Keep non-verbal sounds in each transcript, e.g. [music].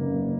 They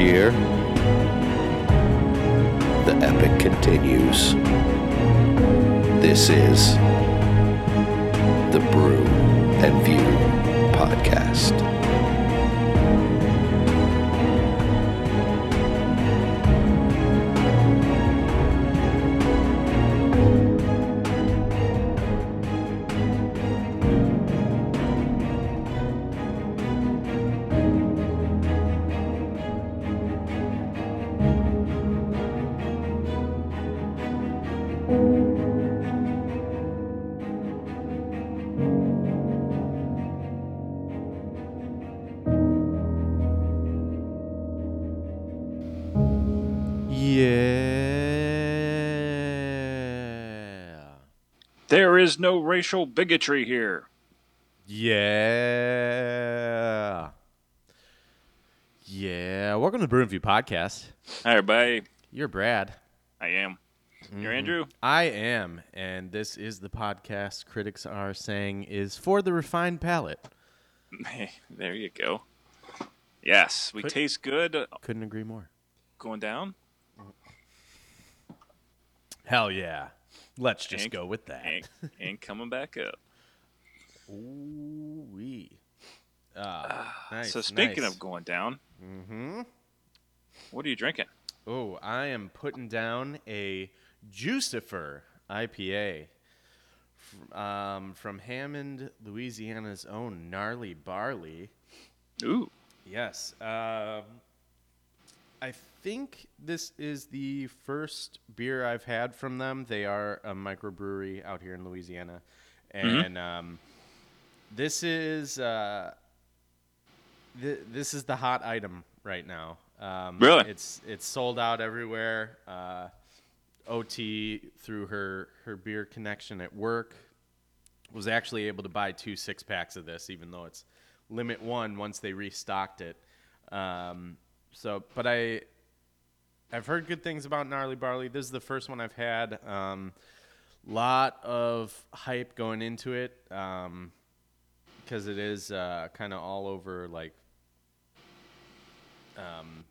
Year, the epic continues. This is is no racial bigotry here. Yeah. Yeah. Welcome to the Brew View podcast. Hi, everybody. You're Brad. I am. You're mm-hmm. Andrew. I am, and this is the podcast critics are saying is for the refined palate. Hey, [laughs] there you go. Yes, we Could- taste good. Couldn't agree more. Going down. Hell yeah. Let's just go with that. and, and coming back up. Ooh wee. Ah, nice. so speaking nice. of going down, Mm-hmm. what are you drinking? Oh, I am putting down a Jucifer IPA um, from Hammond, Louisiana's own Gnarly Barley. Ooh, Yes. Um, I think this is the first beer I've had from them. They are a microbrewery out here in Louisiana. And um, this is uh, th- this is the hot item right now. Um, Really? It's it's sold out everywhere. Uh, OT through her her beer connection at work was actually able to buy two six packs of this, even though it's limit one once they restocked it. Um, so, but I I've heard good things about gnarly barley. This is the first one I've had. Um, lot of hype going into it because it is uh, kind of all over like um,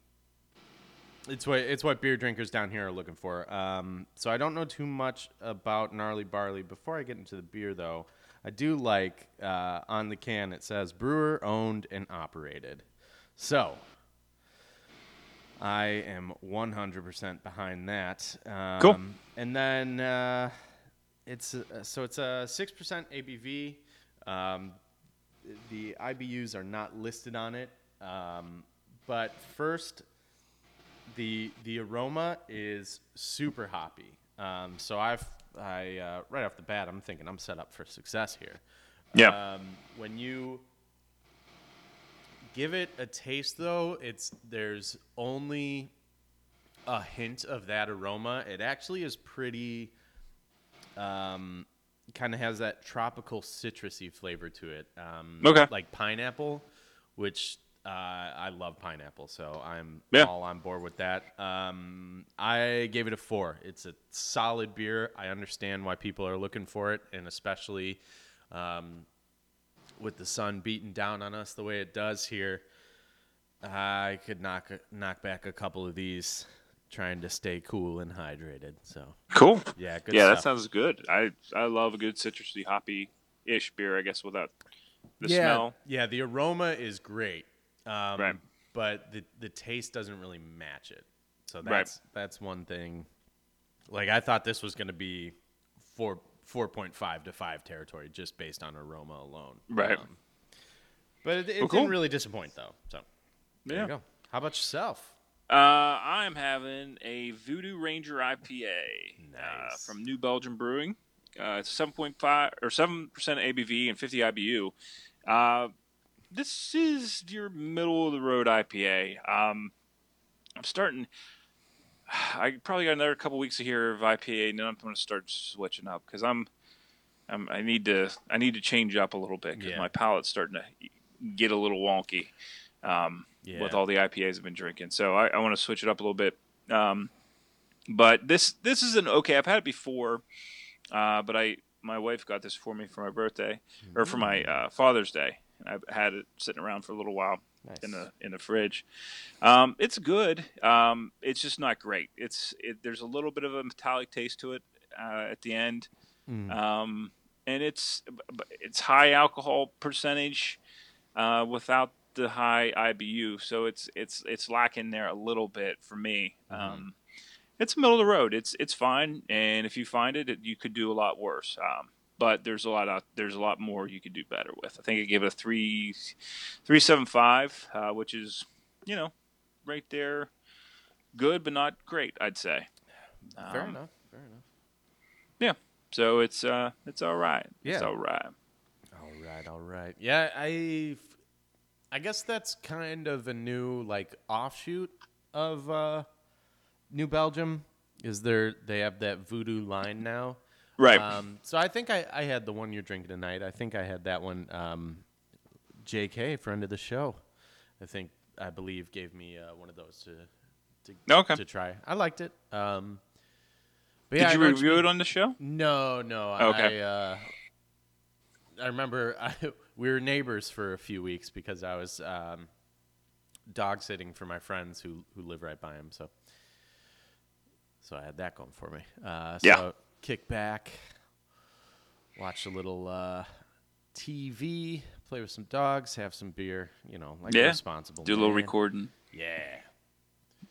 it's what it's what beer drinkers down here are looking for. Um, so I don't know too much about gnarly barley. Before I get into the beer, though, I do like uh, on the can it says brewer owned and operated. So I am 100% behind that. Um, Cool. And then uh, it's uh, so it's a six percent ABV. Um, the IBUs are not listed on it, um, but first the the aroma is super hoppy. Um, so I've I uh, right off the bat I'm thinking I'm set up for success here. Yeah. Um, when you give it a taste, though, it's there's only a hint of that aroma. It actually is pretty. Um, kind of has that tropical citrusy flavor to it. Um, Okay. Like pineapple, which uh, I love pineapple, so I'm Yeah. all on board with that. Um, I gave it a four. It's a solid beer. I understand why people are looking for it, and especially um, with the sun beating down on us the way it does here. I could knock knock back a couple of these, trying to stay cool and hydrated. So Cool. yeah, good yeah, stuff. that sounds good. I I love a good citrusy hoppy ish beer. I guess without the yeah, smell. Yeah, the aroma is great, um, Right. but the the taste doesn't really match it. So Right. that's that's one thing. Like I thought this was going to be four four point five to five territory just based on aroma alone. Right. Um, but it, it Well, cool. didn't really disappoint though. So there Yeah. you go. How about yourself? Uh, I am having a Voodoo Ranger IPA [laughs] uh, from New Belgium Brewing. Uh, it's seven point five or seven percent ABV and fifty IBU. Uh, this is your middle of the road IPA. Um, I'm starting. [sighs] I probably got another couple weeks here of IPA, and then I'm going to start switching up because I'm, I'm. I need to. I need to change up a little bit because Yeah. my palate's starting to get a little wonky. Um, Yeah. with all the IPAs I've been drinking. So I, I want to switch it up a little bit. Um, but this this is an okay. I've had it before, uh, but I my wife got this for me for my birthday or for my uh, Father's Day. And I've had it sitting around for a little while in the in the fridge. Um, it's good. Um, it's just not great. It's it, there's a little bit of a metallic taste to it uh, at the end, Mm. um, and it's it's high alcohol percentage uh, without the high IBU. So it's it's it's lacking there a little bit for me. Um, it's middle of the road. It's it's fine, and if you find it, it you could do a lot worse. But there's a lot there's a lot more you could do better with. I think I gave it a three three seven five, uh, which is you know right there, good but not great. I'd say. Fair Um, enough. Fair enough. Yeah. So it's uh it's all right. It's Yeah. all right. All right, all right. Yeah, I I guess that's kind of a new like offshoot of uh New Belgium is there they have that voodoo line now. Right. Um, so I think I, I had the one you're drinking tonight. I think I had that one. Um, JK, friend of the show, I think I believe gave me uh, one of those to to, Okay. to try. I liked it. Um, but Did yeah, you review it on the show? No, no. Okay. I, uh, I remember [laughs] I, we were neighbors for a few weeks because I was um, dog sitting for my friends who who live right by him. So, so I had that going for me. Uh, so Yeah. Kick back, watch a little uh, TV, play with some dogs, have some beer. You know, like a Yeah. responsible. Do a little recording. Yeah,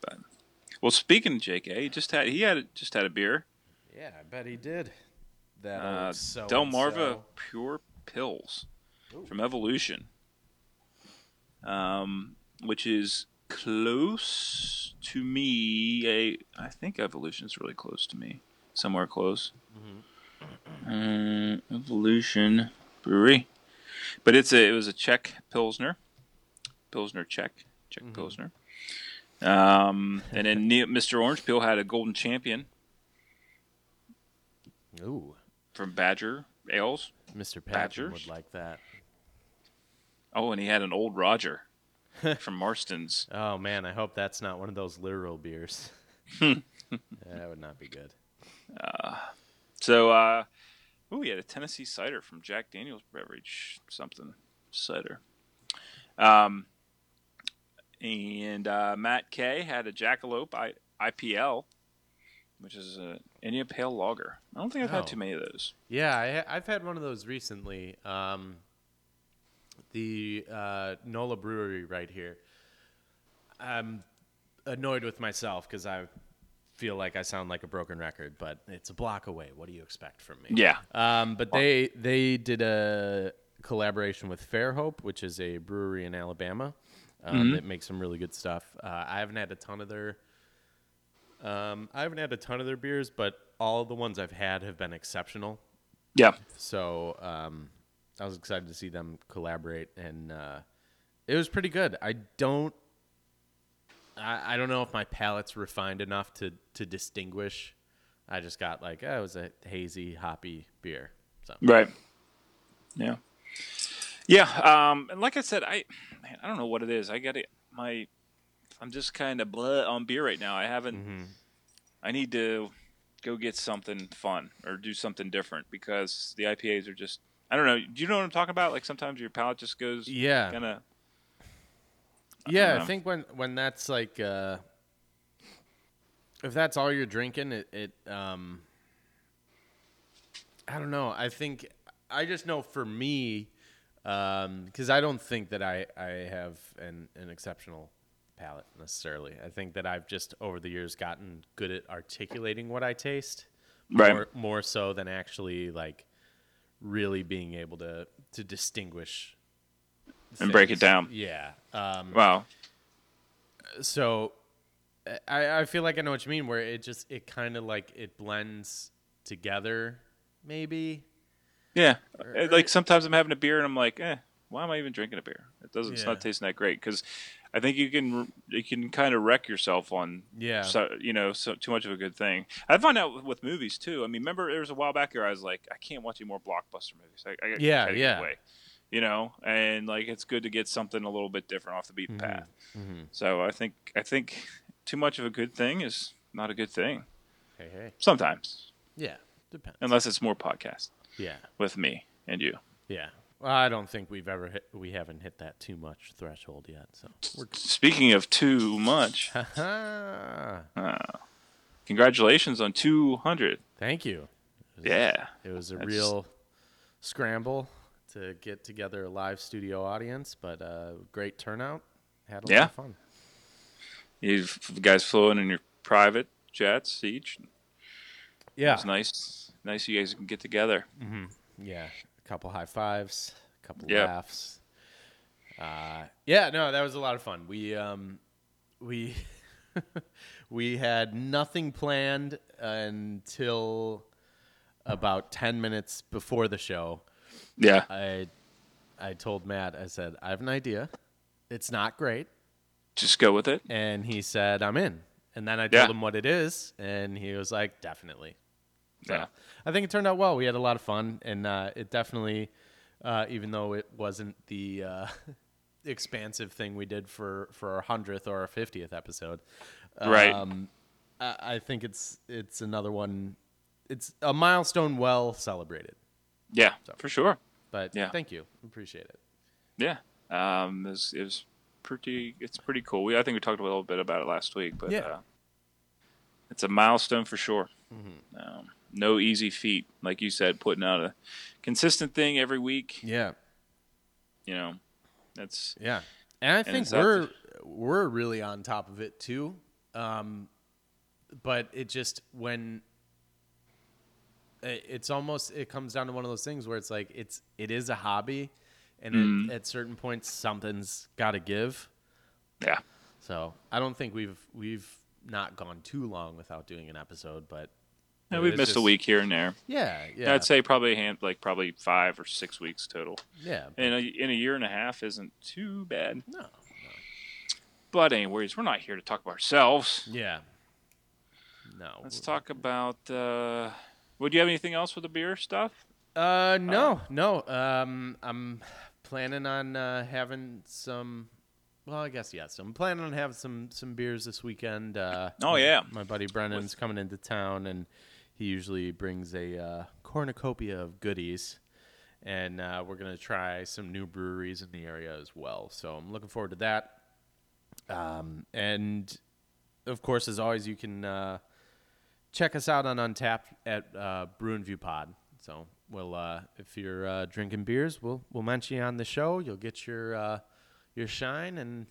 But, Well, speaking of JK, he just had he had just had a beer. yeah. I bet he did. That Uh, so Delmarva Pure Pils from Evolution, um, which is close to me. A, I think Evolution is really close to me, somewhere close. Uh, Evolution Brewery, but it's a it was a Czech Pilsner, Pilsner Czech Czech Pilsner. Um, and then [laughs] Ne- Mr. Orange Peel had a Golden Champion Ooh. from Badger Ales. Mr. Badger would like that. Oh, and he had an Old Roger [laughs] from Marston's. Oh man, I hope that's not one of those literal beers. [laughs] that would not be good. So, uh, oh, he had a Tennessee cider from Jack Daniel's Beverage, something cider. Um, and uh, Matt K had a Jackalope I- IPL, which is a India Pale Lager. I don't think I've Oh. had too many of those. Yeah, I, I've had one of those recently. Um, the uh, Nola Brewery right here. I'm annoyed with myself because I feel like I sound like a broken record, but it's a block away. What do you expect from me? Yeah. Um, but they they did a collaboration with Fairhope, which is a brewery in Alabama um, that makes some really good stuff. Uh, I haven't had a ton of their um, I haven't had a ton of their beers, but all the ones I've had have been exceptional. Yeah. So um, I was excited to see them collaborate, and uh, it was pretty good. I don't, I, I don't know if my palate's refined enough to to distinguish. I just got like, oh, it was a hazy, hoppy beer. So Right. Yeah. Yeah. Um, and like I said, I man, I don't know what it is. I got it. My I'm just kind of blah on beer right now. I haven't. Mhm. I need to go get something fun or do something different because the IPAs are just. I don't know. Do you know what I'm talking about? Like sometimes your palate just goes yeah, kind of. Yeah. I know. think when when that's like uh, if that's all you're drinking, it, it um, I don't know. I think I just know for me, because I don't think that I I have an an exceptional palate necessarily. I think that I've just over the years gotten good at articulating what I taste, Right. more, more so than actually like really being able to to distinguish And break it down. Yeah. Um, Wow. so I, I feel like I know what you mean where it just it kind of like it blends together maybe Yeah. Or- like sometimes I'm having a beer and I'm like, eh, why am I even drinking a beer? It doesn't. It's not tasting that great because I think you can you can kind of wreck yourself on yeah so you know so too much of a good thing. I find out with, movies too. I mean, remember there was a while back here I was like, I can't watch any more blockbuster movies. I, I Yeah, yeah. You know, and like it's good to get something a little bit different off the beaten Mhm, path. mhm. So I think I think too much of a good thing is not a good thing. Hey hey. Sometimes, yeah depends. Unless it's more podcast yeah. with me and you. yeah. Well, I don't think we've ever hit we haven't hit that too much threshold yet so. We're Speaking of too much, uh, [laughs] congratulations on 200. thank you. It was- Yeah. it was a That's- real scramble to get together a live studio audience but uh great turnout had a Yeah. lot of fun You guys flew in in your private jets each. yeah It's nice. Nice you guys can get together. Yeah, a couple high fives, a couple Yeah. laughs. Uh, yeah, no, that was a lot of fun. We um, we [laughs] we had nothing planned until about ten minutes before the show. Yeah. I I told Matt, I said, I have an idea. It's not great, Just go with it. and he said, I'm in. And then I told Yeah. him what it is, and he was like, definitely. So Yeah. I think it turned out well. We had a lot of fun, and uh, it definitely, uh, even though it wasn't the uh, [laughs] expansive thing we did for for our hundredth or our fiftieth episode, Right. Um, I, I think it's it's another one. It's a milestone well celebrated. Yeah, for sure. But Yeah. thank you, appreciate it. Yeah. Um, it was, it was pretty. It's pretty cool. We I think we talked a little bit about it last week, but Yeah. uh, it's a milestone for sure. Mm-hmm. Um, no easy feat, like you said, putting out a consistent thing every week. Yeah, You know, that's yeah, and I think we're we're really on top of it too. Um, but it just when it's almost it comes down to one of those things where it's like it's it is a hobby, and Mhm. it, at certain points something's got to give. yeah. So I don't think we've we've not gone too long without doing an episode, but Yeah, we've is missed a week here and there. Yeah, yeah, I'd say probably hand like probably five or six weeks total. yeah. And a, in a year and a half isn't too bad. no, no, But anyways, we're not here to talk about ourselves. yeah, no. Let's talk about. Uh, would you have anything else for the beer stuff? Uh, no, no. Um, I'm planning on uh, having some. Well, I guess yes. I'm planning on having some some beers this weekend. Uh, Oh, yeah. my buddy Brennan's coming into town, and he usually brings a uh, cornucopia of goodies, and uh, we're gonna try some new breweries in the area as well. So I'm looking forward to that. Um, and of course, as always, you can uh, check us out on Untappd at uh, Brew and View Pod. So we'll uh, if you're uh, drinking beers, we'll we'll mention you on the show. You'll get your uh, your shine, and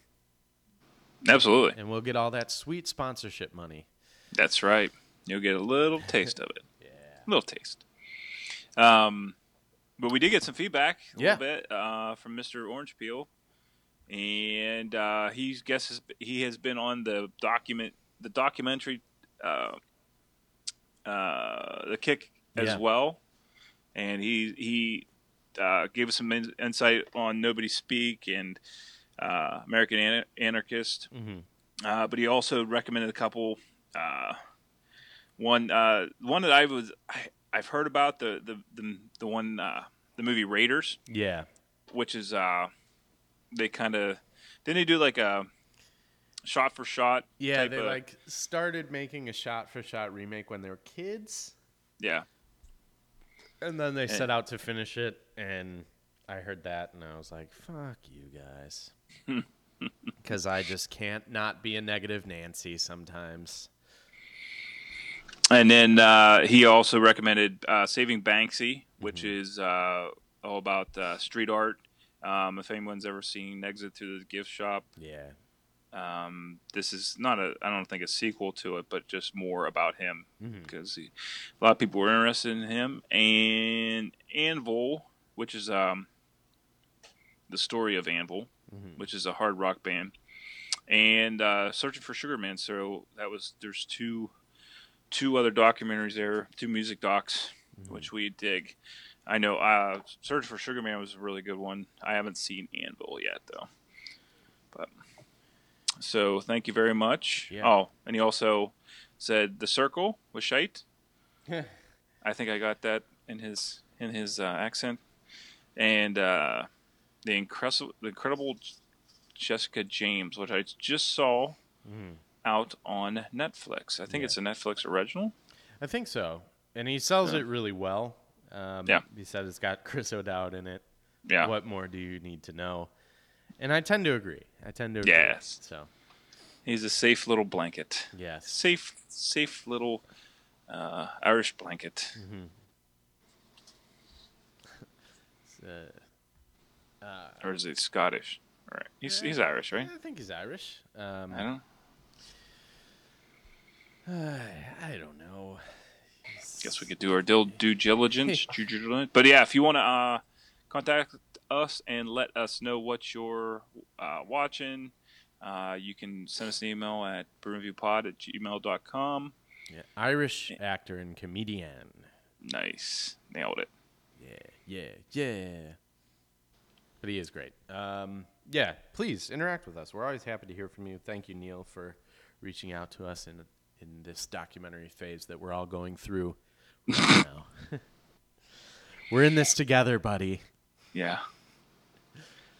Absolutely. and we'll get all that sweet sponsorship money. That's right. You'll get a little taste of it. [laughs] Yeah. A little taste. Um, but we did get some feedback a Yeah. little bit uh, from Mr. Orange Peel, and uh, he guesses he has been on the document the documentary uh, uh, the kick as Yeah. well, and he he uh, gave us some in- insight on Nobody Speak and uh, American Ana- Anarchist. Mhm. Uh, but he also recommended a couple. Uh, one uh, one that I was I, I've heard about the the the, the one uh, the movie Raiders, Yeah. which is uh, they kind of didn't they do like a shot for shot? Yeah, they of- like started making a shot for shot remake when they were kids, yeah. and then they set out to finish it. And I heard that, and I was like, "Fuck you guys," [laughs] because I just can't not be a negative Nancy sometimes. And then uh, he also recommended uh, Saving Banksy, which Mm-hmm. is uh, all about uh, street art. Um, if anyone's ever seen Exit to the Gift Shop, Yeah. Um, this is not a I don't think a sequel to it, but just more about him Mm-hmm. because a lot of people were interested in him. And Anvil, which is um, the story of Anvil, Mm-hmm. which is a hard rock band, and uh, Searching for Sugar Man. So that was there's two two other documentaries there, two music docs, Mm-hmm. which we dig. I know uh, Search for Sugar Man was a really good one. I haven't seen Anvil yet though. But so thank you very much. Yeah. Oh, and he also said the circle was shite. [laughs] I think I got that in his in his uh, accent. And uh, the incredible the incredible Jessica James, which I just saw out on Netflix. I think Yeah. it's a Netflix original. I think so, and he sells it really well. Um, Yeah. He said it's got Chris O'Dowd in it. Yeah. What more do you need to know? And I tend to agree. I tend to agree. Yes. So He's a safe little blanket. yes. Safe, safe little uh, Irish blanket. [laughs] Uh, Or is it Scottish? All right. He's, he's Irish, right? I think he's Irish. Um, I don't. [sighs] I don't know. Guess we could do our due diligence. [laughs] due diligence. But yeah, if you want to uh, contact us and let us know what you're uh, watching, uh, you can send us an email at brewreviewpod at gmail.com. Yeah, Irish actor and comedian. Nice. Nailed it. Yeah, yeah, yeah. But he is great. Um, yeah, please interact with us. We're always happy to hear from you. Thank you, Neil, for reaching out to us in in this documentary phase that we're all going through right [laughs] now. [laughs] we're in this together, buddy. Yeah.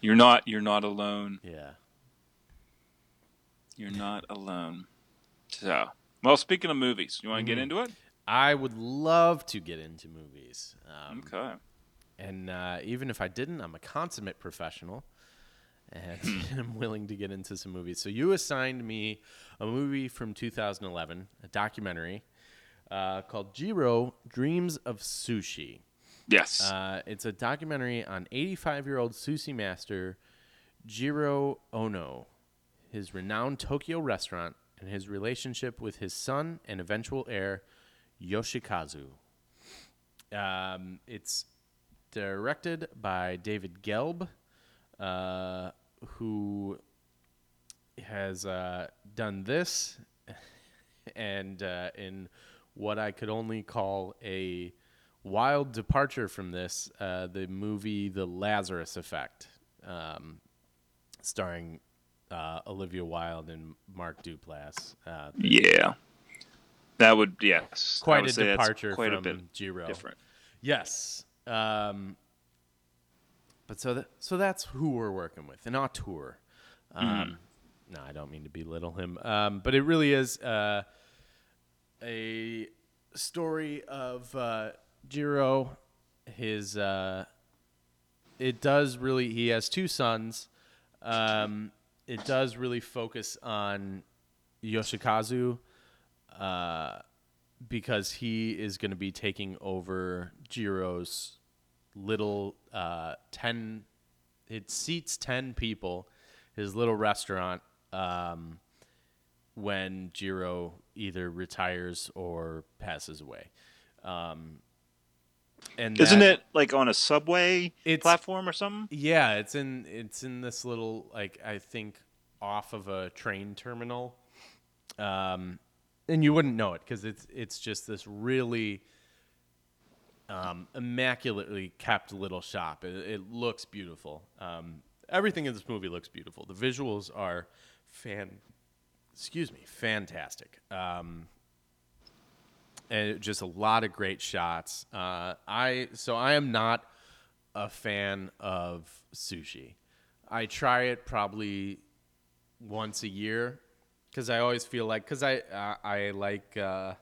You're not you're not alone. Yeah. You're not alone. So, well, speaking of movies, you want to get into it? I would love to get into movies. Um, Okay. And uh, even if I didn't, I'm a consummate professional, and [laughs] I'm willing to get into some movies. So you assigned me a movie from 2011, a documentary uh, called Jiro Dreams of Sushi. Yes. Uh, it's a documentary on 85-year-old sushi master Jiro Ono, his renowned Tokyo restaurant, and his relationship with his son and eventual heir Yoshikazu. Um, it's directed by David Gelb, uh, who has uh, done this [laughs] and uh, in what I could only call a wild departure from this, uh, the movie The Lazarus Effect, um, starring uh, Olivia Wilde and Mark Duplass. Uh, yeah. That would yes. Quite would a departure quite from a bit Jiro. different. Yes. Um, but so that so that's who we're working with, an auteur. Um, No, I don't mean to belittle him, um, but it really is uh, a story of uh, Jiro. His uh, it does really. He has two sons. Um, it does really focus on Yoshikazu uh, because he is going to be taking over Jiro's little uh, 10 it seats 10 people his little restaurant um, when Jiro either retires or passes away um, and Isn't that- it like on a subway platform or something? yeah, it's in it's in this little like I think off of a train terminal, um, and you wouldn't know it because it's it's just this really um, immaculately kept little shop. It, it looks beautiful. Um, everything in this movie looks beautiful. The visuals are fan, excuse me, fantastic. Um, and just a lot of great shots. Uh, I so I am not a fan of sushi. I try it probably once a year because I always feel like because I I like uh,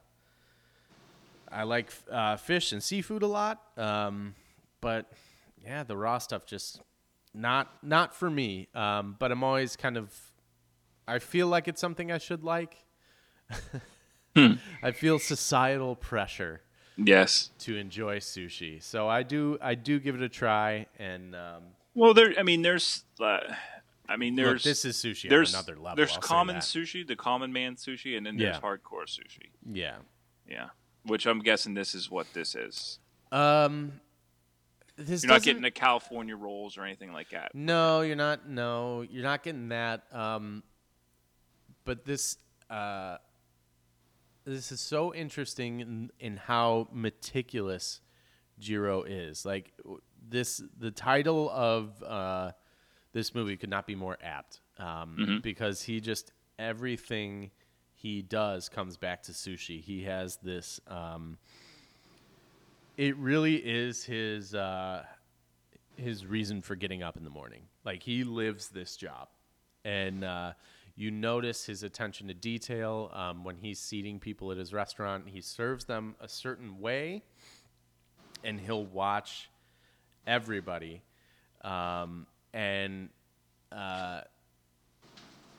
I like uh, fish and seafood a lot, um, but yeah, the raw stuff just not not for me. Um, but I'm always kind of I feel like it's something I should like. [laughs] I feel societal pressure Yes. to enjoy sushi, so I do I do give it a try. And um, Well, there. I mean, there's. Uh, I mean, look, there's. this is sushi there's on another level. there's I'll common sushi, the common man sushi, and then there's Yeah. hardcore sushi. yeah. Yeah. Which I'm guessing this is what this is. Um, this You're not doesn't- getting the California rolls or anything like that. No, you're not. No, you're not getting that. Um, but this, uh, this is so interesting in, in how meticulous Jiro is. Like this, the title of uh, this movie could not be more apt um, because he just everything he does comes back to sushi. He has this. Um, it really is his. Uh, his reason for getting up in the morning. Like he lives this job, and uh, you notice his attention to detail um, when he's seating people at his restaurant. He serves them a certain way, and he'll watch everybody. Um, and uh,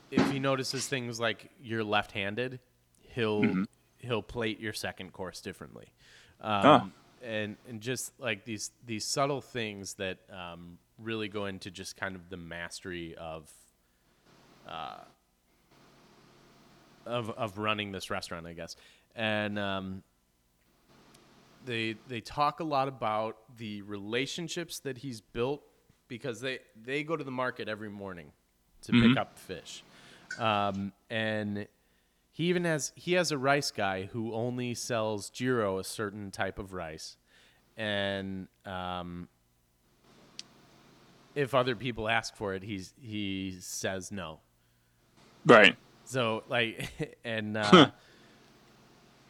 if he notices things like you're left-handed, he'll he'll plate your second course differently. Um, Oh. And and just like these these subtle things that um, really go into just kind of the mastery of uh, of of running this restaurant, I guess. And um, they they talk a lot about the relationships that he's built because they they go to the market every morning to pick up fish, um, and he even has he has a rice guy who only sells Jiro a certain type of rice, and um, if other people ask for it, he's he says no. Right. So like, [laughs] and uh,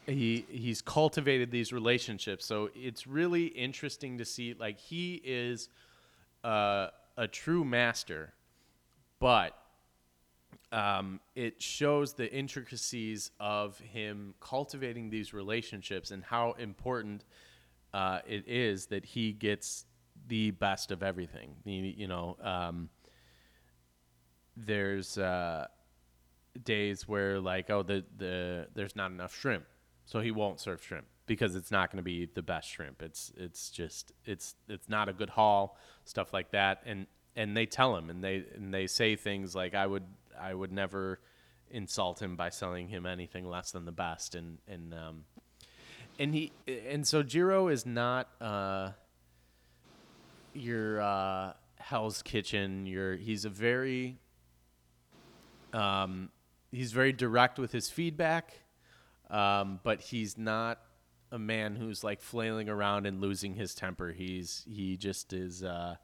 he he's cultivated these relationships. So it's really interesting to see. Like he is uh, a true master, but um, it shows the intricacies of him cultivating these relationships and how important uh, it is that he gets the best of everything. You, you know, um, there's uh, days where like, oh, the the there's not enough shrimp, so he won't serve shrimp because it's not going to be the best shrimp. It's it's just it's it's not a good haul, stuff like that, and and they tell him and they and they say things like, I would I would never insult him by selling him anything less than the best, and and um, and he and so Jiro is not uh your uh Hell's Kitchen. Your he's a very um he's very direct with his feedback, um, but he's not a man who's like flailing around and losing his temper. He's he just is uh,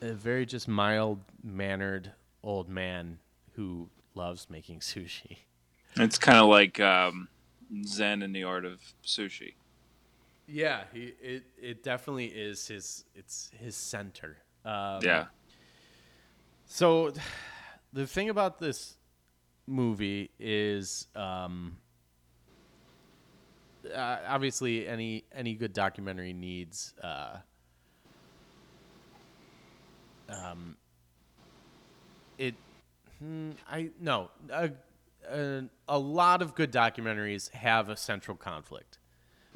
a very just mild mannered old man who loves making [laughs] sushi. It's kind of like um, Zen in the art of sushi. Yeah, he it it definitely is his it's his center. Um, Yeah. So, [sighs] the thing about this movie is, um, uh, obviously, any any good documentary needs, uh, um, it. hmm, I no, a, a, a lot of good documentaries have a central conflict.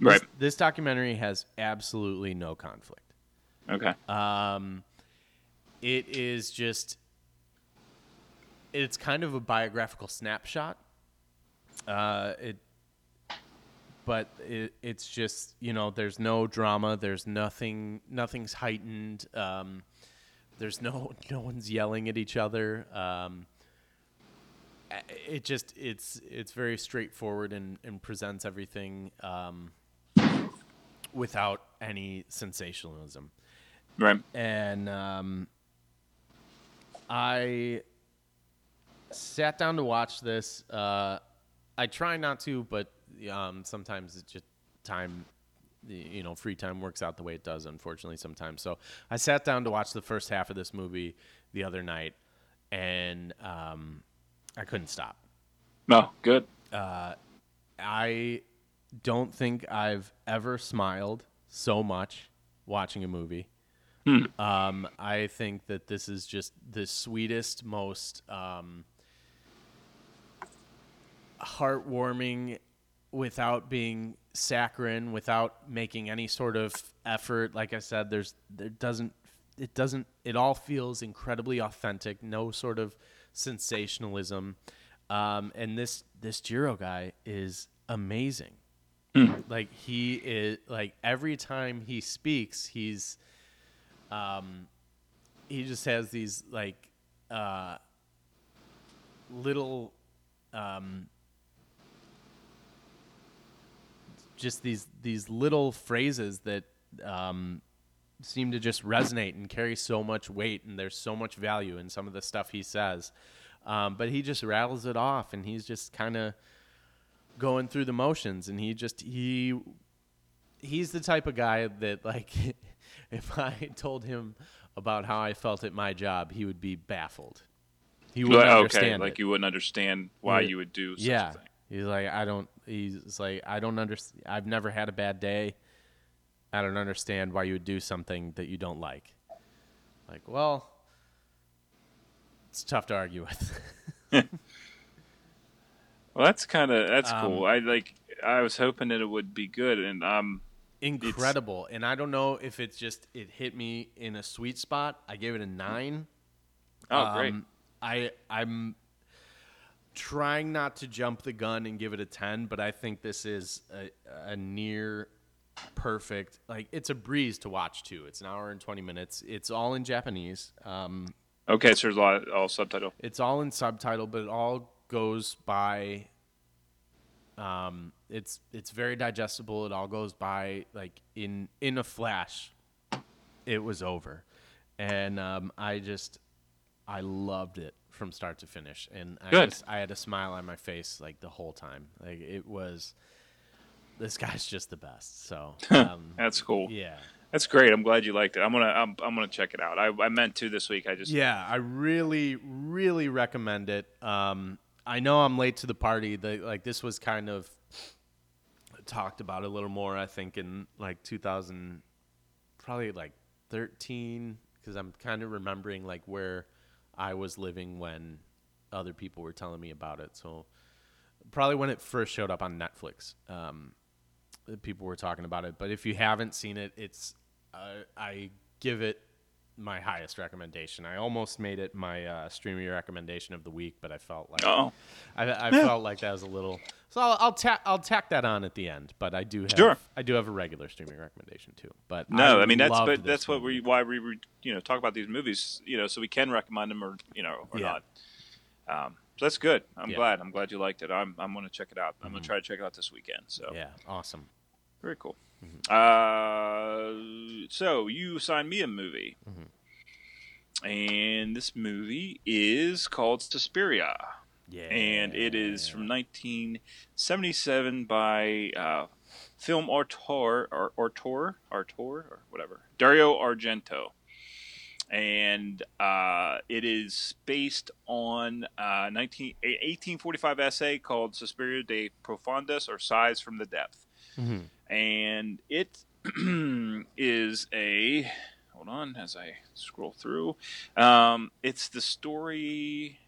Right. This, this documentary has absolutely no conflict. Okay. Um, it is just, it's kind of a biographical snapshot. Uh, it, but it, it's just you know, there's no drama. There's nothing. Nothing's heightened. Um, there's no [laughs] no one's yelling at each other. Um, it just it's it's very straightforward and, and presents everything um, without any sensationalism Right. and um, I sat down to watch this. Uh, I try not to, but um, sometimes it's just time, you know, free time works out the way it does. Unfortunately, sometimes. So I sat down to watch the first half of this movie the other night, and um, I couldn't stop. No, good. I don't think I've ever smiled so much watching a movie. Um, I think that this is just the sweetest, most um, heartwarming, without being saccharine, without making any sort of effort. Like I said, there's there doesn't it doesn't it all feels incredibly authentic. No sort of sensationalism. Um, and this this Jiro guy is amazing. Like he is like every time he speaks, he's um he just has these like uh little um just these these little phrases that um seem to just resonate and carry so much weight and there's so much value in some of the stuff he says um, but he just rattles it off and he's just kind of going through the motions and he just he he's the type of guy that like [laughs] if i told him about how i felt at my job he would be baffled he wouldn't okay, understand like it. you wouldn't understand why Yeah. you would do such yeah a thing. He's like i don't he's like i don't understand i've never had a bad day i don't understand why you would do something that you don't like like well it's tough to argue with [laughs] [laughs] Well, that's kind of that's Um, cool. I like. I was hoping that it would be good, and um, incredible and i don't know if it's just it hit me in a sweet spot i gave it a nine oh great. Um, i i'm trying not to jump the gun and give it a 10 but i think this is a, a near perfect like it's a breeze to watch too it's an hour and 20 minutes it's all in japanese um, Okay, so there's a lot all subtitle. it's all in subtitle, but it all goes by. Um, it's it's very digestible. It all goes by like in in a flash. It was over, and um, I just I loved it from start to finish, and I just I had a smile on my face like the whole time. Like it was. This guy's just the best. So [laughs] um, That's cool. yeah. That's great. I'm glad you liked it. I'm gonna I'm, I'm gonna check it out. I, I meant to this week. I just Yeah, I really, really recommend it. Um, I know I'm late to the party. The, like this was kind of talked about a little more. I think in like 2000, probably like 13, because I'm kind of remembering like where I was living when other people were telling me about it. So probably when it first showed up on Netflix. Um, people were talking about it. But if you haven't seen it, it's uh, I give it my highest recommendation. I almost made it my uh, streaming recommendation of the week, but I felt like Oh, I, I felt like that was a little. So I'll I'll, ta- I'll tack that on at the end. But I do have Sure. I do have a regular streaming recommendation too. But no, I, mean that's but that's what movie. we why we re- you know talk about these movies you know so we can recommend them or you know or Yeah. not. Um, so that's good. I'm Yeah. glad. I'm glad you liked it. I'm I'm gonna check it out. I'm gonna try to check it out this weekend. So yeah, awesome. very cool. Uh, so you assigned me a movie, and this movie is called Suspiria. Yeah, and it is from 1977 by uh, film auteur or auteur auteur or whatever Dario Argento, and uh, it is based on uh, 19, a 1845 essay called Suspiria de Profundis or Sighs from the Depth, Mhm. And it [clears throat] is a hold on as I scroll through. Um, it's the story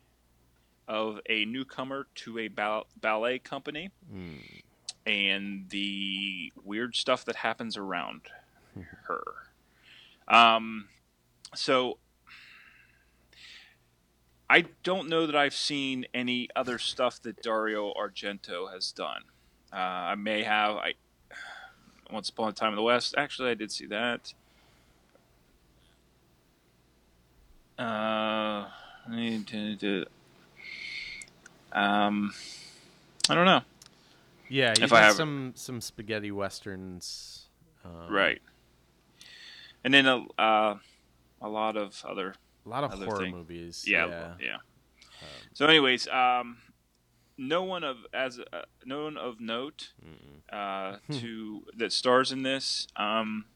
of a newcomer to a bal- ballet company Mm. and the weird stuff that happens around [laughs] her. Um, so I don't know that I've seen any other stuff that Dario Argento has done. Uh, I may have. I Once Upon a Time in the West. Actually, I did see that. Uh, um, I don't know. Yeah, you If have- some some spaghetti westerns. Um, Right. And then a uh, a lot of other A lot of horror thing. movies. yeah Yeah. yeah. So, anyways, um, no one of as uh, no one of note uh, to that stars in this. Um,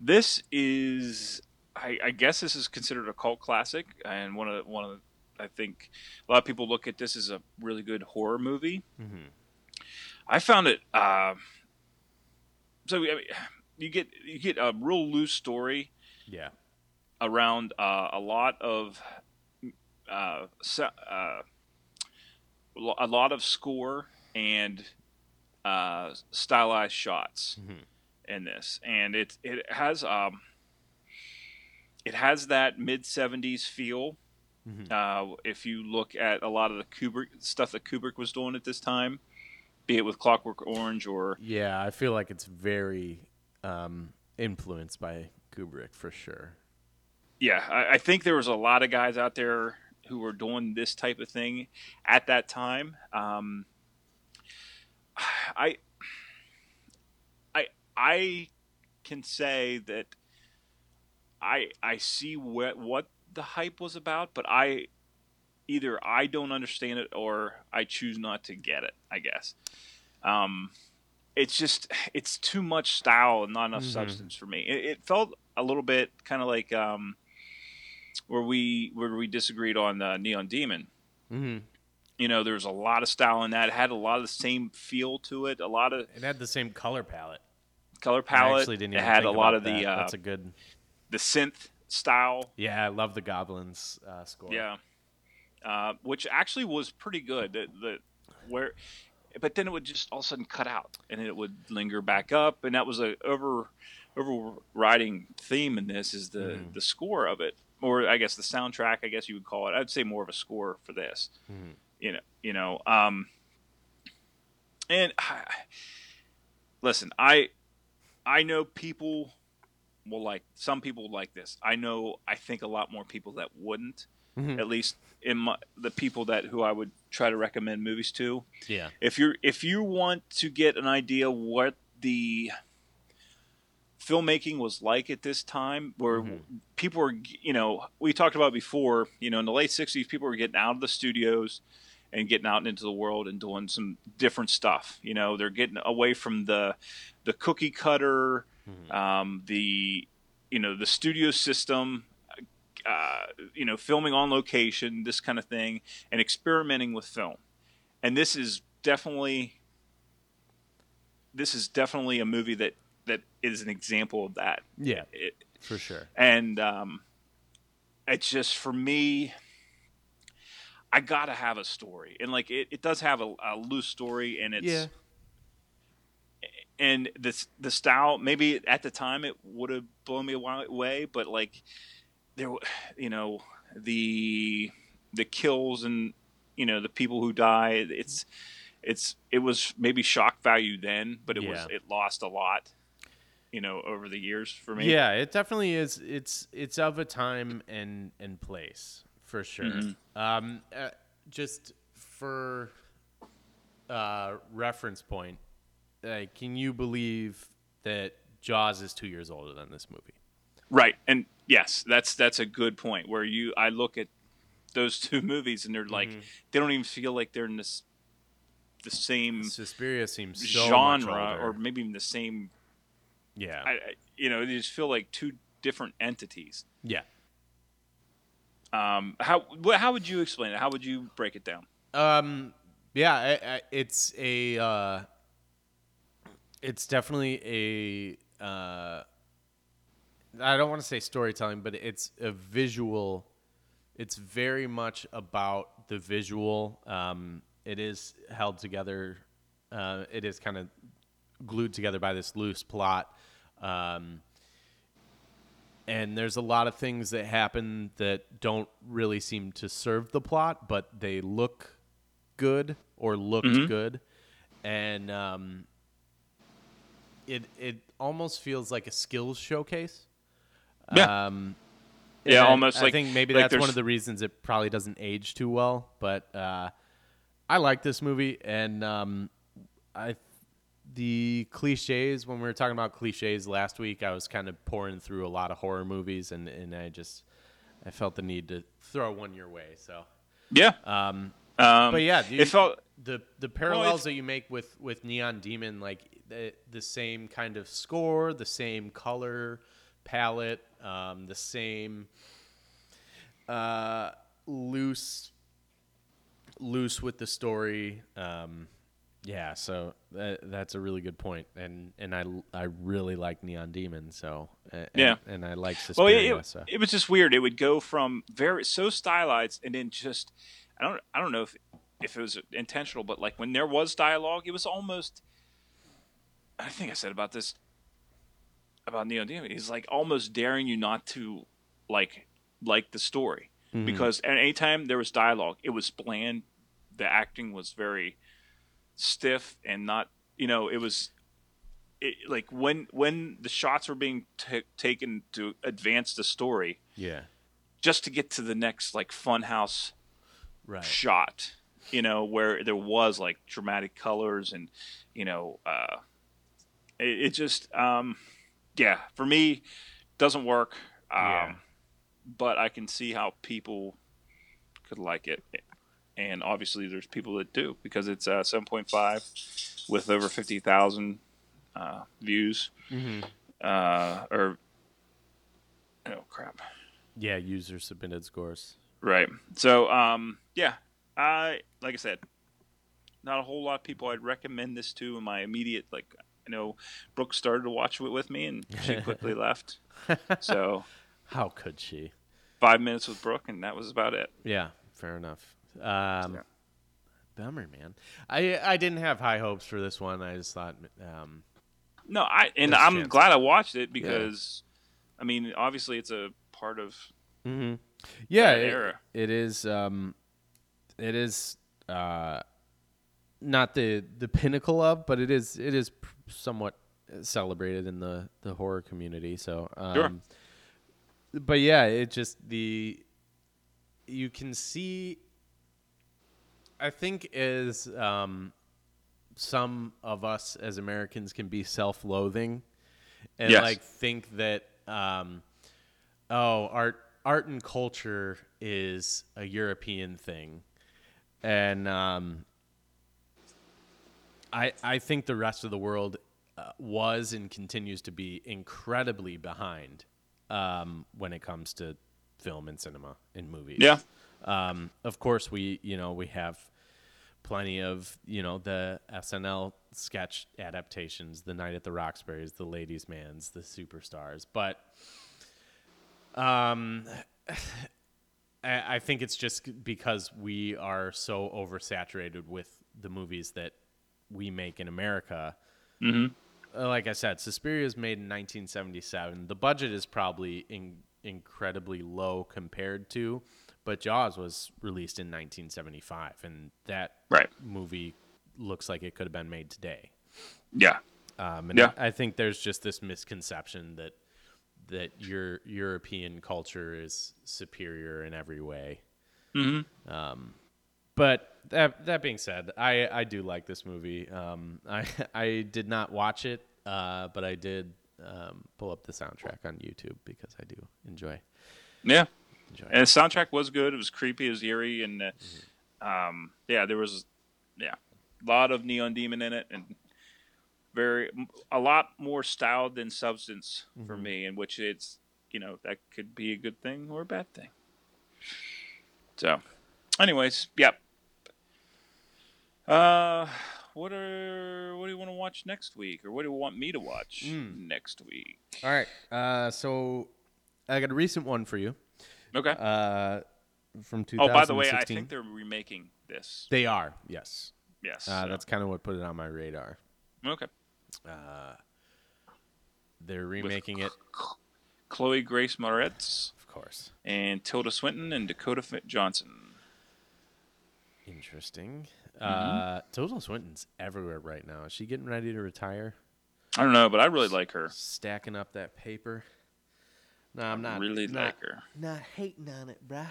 this is, I, I guess, this is considered a cult classic, and one of the, one of the, I think a lot of people look at this as a really good horror movie. I found it. Uh, so I mean, you get you get a real loose story Yeah. around uh, a lot of uh, se- uh, a lot of score and uh, stylized shots in this, and it it has um, it has that mid '70s feel. Uh, if you look at a lot of the Kubrick stuff that Kubrick was doing at this time, be it with Clockwork Orange or Yeah, I feel like it's very um, influenced by Kubrick for sure. yeah, I, I think there was a lot of guys out there who were doing this type of thing at that time. Um, [sighs] I, I, I can say that I I see what what the hype was about, but I either I don't understand it or I choose not to get it. I guess. Um, it's just it's too much style and not enough substance for me. It, it felt a little bit kind of like um, where we where we disagreed on uh, Neon Demon. Mm-hmm. You know, there was a lot of style in that. It had a lot of the same feel to it. A lot of It had the same color palette. color I palette. actually didn't it had think a lot about of the uh, That's a good. the synth style. Yeah, I love the Goblins uh, score. Yeah, uh, which actually was pretty good. The, the where, but then it would just all of a sudden cut out, and it would linger back up, and that was a over overriding theme in this is the the score of it, or I guess the soundtrack. I guess you would call it. I'd say more of a score for this. You know, you know. Um, and listen, I I know people will like some people will like this. I know I think a lot more people that wouldn't. At least in my, the people that who I would try to recommend movies to. Yeah. If you're if you want to get an idea what the filmmaking was like at this time where people were you know we talked about before you know in the late 60s people were getting out of the studios and getting out into the world and doing some different stuff you know they're getting away from the the cookie cutter um, the you know the studio system uh, you know filming on location this kind of thing and experimenting with film. And this is definitely this is definitely a movie that that is an example of that Yeah, it, for sure. and um, it's just for me i gotta have a story and like it, it does have a, a loose story and it's Yeah. and this the style maybe at the time it would have blown me away but like there you know the the kills and you know the people who die it's it's it was maybe shock value then but it was it lost a lot you know over the years for me Yeah, it definitely is. It's it's of a time and and place for sure. Mm-hmm. Um, uh, just for uh, reference point, like, can you believe that Jaws is two years older than this movie? Right, and yes, that's that's a good point. Where you, I look at those two [laughs] movies, and they're like, Mm-hmm. they don't even feel like they're in this the same Suspiria seems so genre, or maybe even the same. Yeah, I, I, you know, they just feel like two different entities. yeah. Um, how wh- how would you explain it? How would you break it down? Um, yeah, I, I, it's a, uh, it's definitely a, uh, I don't want to say storytelling, but it's a visual. It's very much about the visual. Um, it is held together. Uh, it is kind of glued together by this loose plot. Um, and there's a lot of things that happen that don't really seem to serve the plot, but they look good or looked good, and um, it it almost feels like a skills showcase. Yeah. Um, Yeah, I- almost I like- think maybe like that's one of the reasons it probably doesn't age too well. But uh, I like this movie, and um, I the cliches when we were talking about cliches last week, I was kind of pouring through a lot of horror movies, and and I just I felt the need to throw one your way. So Yeah, um, Um, But yeah, it felt the the parallels it's- that you make with with Neon Demon, like the the same kind of score, the same color palette, um, the same uh, loose loose with the story. Um, yeah, so that, that's a really good point, and and I I really like Neon Demon, so and, Yeah. and I like Well, Suspiria. it, so. it, it was just weird. It would go from very so stylized, and then just I don't I don't know if if it was intentional, but like when there was dialogue, it was almost. I think I said about this about Neon Demon. He's like almost daring you not to like like the story mm-hmm. because at any time there was dialogue, it was bland. The acting was very stiff and not you know it was it, like when when the shots were being ta taken to advance the story yeah, just to get to the next like funhouse right. shot you know where there was like dramatic colors and you know uh it, it just um yeah for me doesn't work um Yeah. but i can see how people could like it and obviously there's people that do because it's uh 7.5 with over 50,000 uh views Mhm. uh or oh crap Yeah, user submitted scores. Right. So, um, yeah, I like I said, not a whole lot of people I'd recommend this to in my immediate like. I know Brooke started to watch it with me, and she quickly [laughs] left. So How could she? five minutes with Brooke, and that was about it. Yeah, fair enough. Um, Yeah. Bummer, man. I I didn't have high hopes for this one. I just thought, um, No, I and I'm chance. glad I watched it because, I mean, obviously it's a part of yeah, That it- era. it is. Um, it is uh, not the the pinnacle of, but it is it is somewhat celebrated in the the horror community. So, um, Sure. But yeah, it just the you can see. I think as um, some of us as Americans can be self-loathing, and Yes. like think that um, oh art art and culture is a European thing, and um, I I think the rest of the world uh, was and continues to be incredibly behind um, when it comes to film and cinema and movies. Yeah. Um, of course, we you know we have plenty of you know the SNL sketch adaptations, the Night at the Roxbury's, the Ladies' Man's, the Superstars, but um, [sighs] I, I think it's just because we are so oversaturated with the movies that we make in America. Uh, Like I said, Suspiria is made in 1977. The budget is probably in, incredibly low compared to, but Jaws was released in 1975, and that Right. movie looks like it could have been made today. yeah, Um, and Yeah. I think there's just this misconception that that your European culture is superior in every way. Mm-hmm. Um, but that that being said, I, I do like this movie. Um, [laughs] I I did not watch it, uh, but I did um, pull up the soundtrack on YouTube because I do enjoy yeah. And the soundtrack was good. It was creepy, it was eerie, and uh, um, yeah, there was yeah a lot of Neon Demon in it, and very a lot more style than substance for me. In which it's you know that could be a good thing or a bad thing. So, anyways, yep. Uh, what are what do you want to watch next week, or what do you want me to watch next week? All right, uh, so I got a recent one for you Okay. uh, from 2016. oh, by the way, I think they're remaking this. they are. Yes, Yes. uh, so- that's kind of what put it on my radar. okay. Uh, they're remaking it, Chloe Grace Moretz of course. and Tilda Swinton and Dakota Johnson. Interesting. Mm-hmm. Uh, Tilda Swinton's everywhere right now. Is she getting ready to retire? I don't know, but I really like her. Stacking up that paper. No, I'm not. really not, like her. Not hating on it, bruh.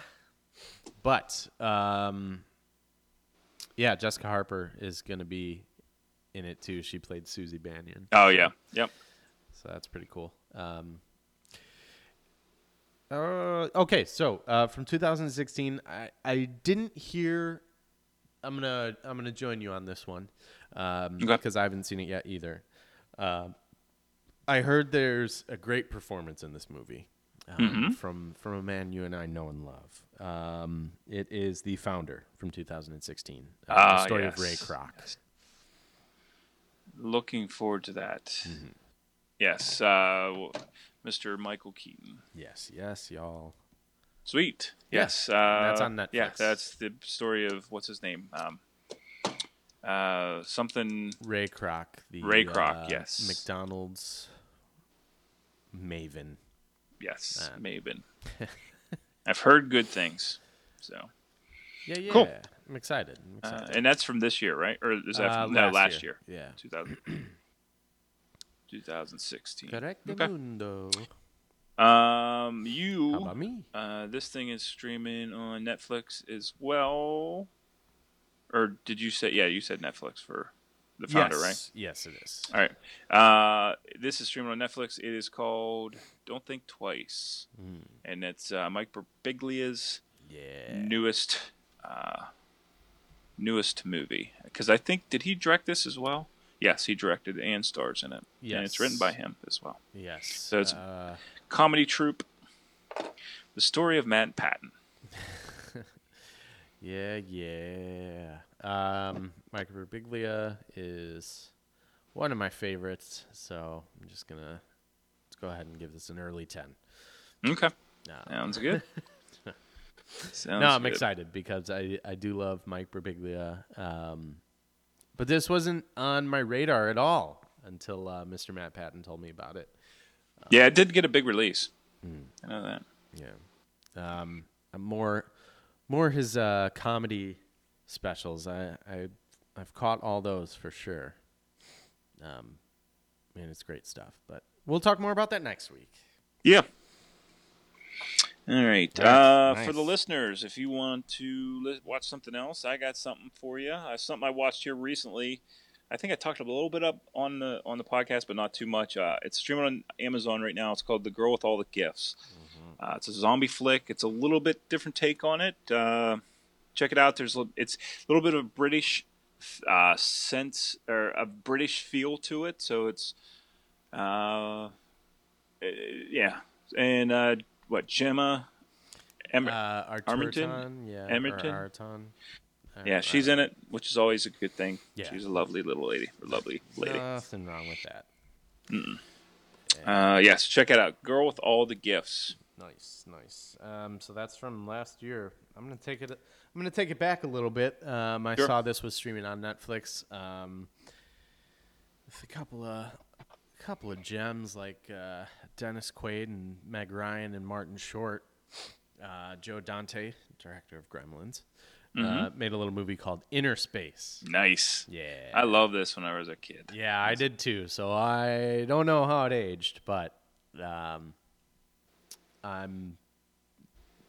But um, yeah, Jessica Harper is gonna be in it too. She played Suzy Bannion. Oh yeah, yep. So that's pretty cool. Um, uh, okay, so uh, from 2016, I, I didn't hear I'm gonna I'm gonna join you on this one um, Okay. because I haven't seen it yet either. Um I heard there's a great performance in this movie um, Mm-hmm. from from a man you and I know and love. Um, it is the founder from 2016. Uh, the Ah, story of Ray yes. Kroc. Looking forward to that. Mm-hmm. Yes, uh, Mr. Michael Keaton. Yes, yes, y'all. Sweet. Yeah, Yes. Uh, that's on Netflix. Yeah, that's the story of what's his name? Um, uh, something. Ray Kroc, the Ray Kroc, uh, yes. McDonald's maven. Yes, Uh, Maven. [laughs] I've heard good things. So, Yeah, yeah. Cool. I'm excited. I'm uh, and that's from this year, right? Or is that Uh, from, no last year? Yeah. 2000, [clears throat] 2016. Correct Okay. mundo. Um, you. How about me? Uh, this thing is streaming on Netflix as well. Or did you say? Yeah, you said Netflix for the founder, yes. right? Yes, it is. All right. Uh, this is streaming on Netflix. It is called Don't Think Twice, Mm. and it's uh, Mike Birbiglia's Yeah. newest uh, newest movie. Because I think did he direct this as well? Yes, he directed and stars in it. Yes, and it's written by him as well. Yes. So it's- uh, Comedy troupe. The story of Matt Patton. [laughs] yeah, yeah. Um, Mike Birbiglia is one of my favorites, so I'm just gonna let's go ahead and give this an early ten. Okay, No, sounds good. [laughs] Sounds no, I'm good. excited because I I do love Mike Birbiglia. Um, but this wasn't on my radar at all until uh, Mr. Matt Patton told me about it. Yeah, it did get a big release. Hmm. I know that. Yeah. Um, I'm more, more his uh, comedy specials. I, I, I've caught all those for sure. Um, man, it's great stuff. But we'll talk more about that next week. Yeah. All right. Nice, Uh, For the listeners, if you want to li- watch something else, I got something for you. Uh, something I watched here recently. I think I talked a little bit up on the on the podcast, but not too much. Uh, it's streaming on Amazon right now. It's called The Girl with All the Gifts. Uh, it's a zombie flick. It's a little bit different take on it. Uh, check it out. There's a- it's a little bit of a British uh, sense or a British feel to it. So it's uh, uh, yeah, and uh, what Gemma? Em- Uh, Armington? Yeah, Emerton? yeah, she's in it, which is always a good thing. Yeah. She's a lovely little lady, lovely lady. Nothing wrong with that. Uh, yes, check it out. Girl with all the gifts. Nice, nice. Um, so that's from last year. I'm gonna take it. I'm gonna take it back a little bit. Um, I Sure. saw this was streaming on Netflix. Um, with a couple of, a couple of gems like uh, Dennis Quaid and Meg Ryan and Martin Short. Uh, Joe Dante, director of Gremlins, uh, made a little movie called Innerspace. Nice. Yeah, I love this when I was a kid. yeah, I did too. So I don't know how it aged, but um, I'm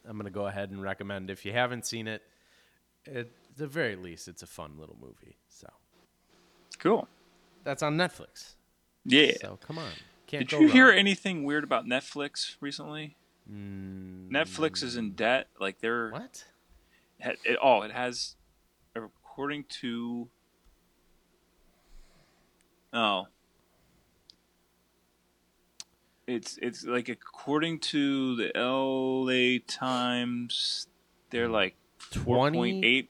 I'm gonna go ahead and recommend if you haven't seen it, at the very least, it's a fun little movie. So Cool. that's on Netflix. Yeah. So come on, can't Did you hear anything weird about Netflix recently? Netflix is in debt. Like they're Mm. What? it, it, oh, it has according to oh it's it's like according to the LA Times they're like 20 4.8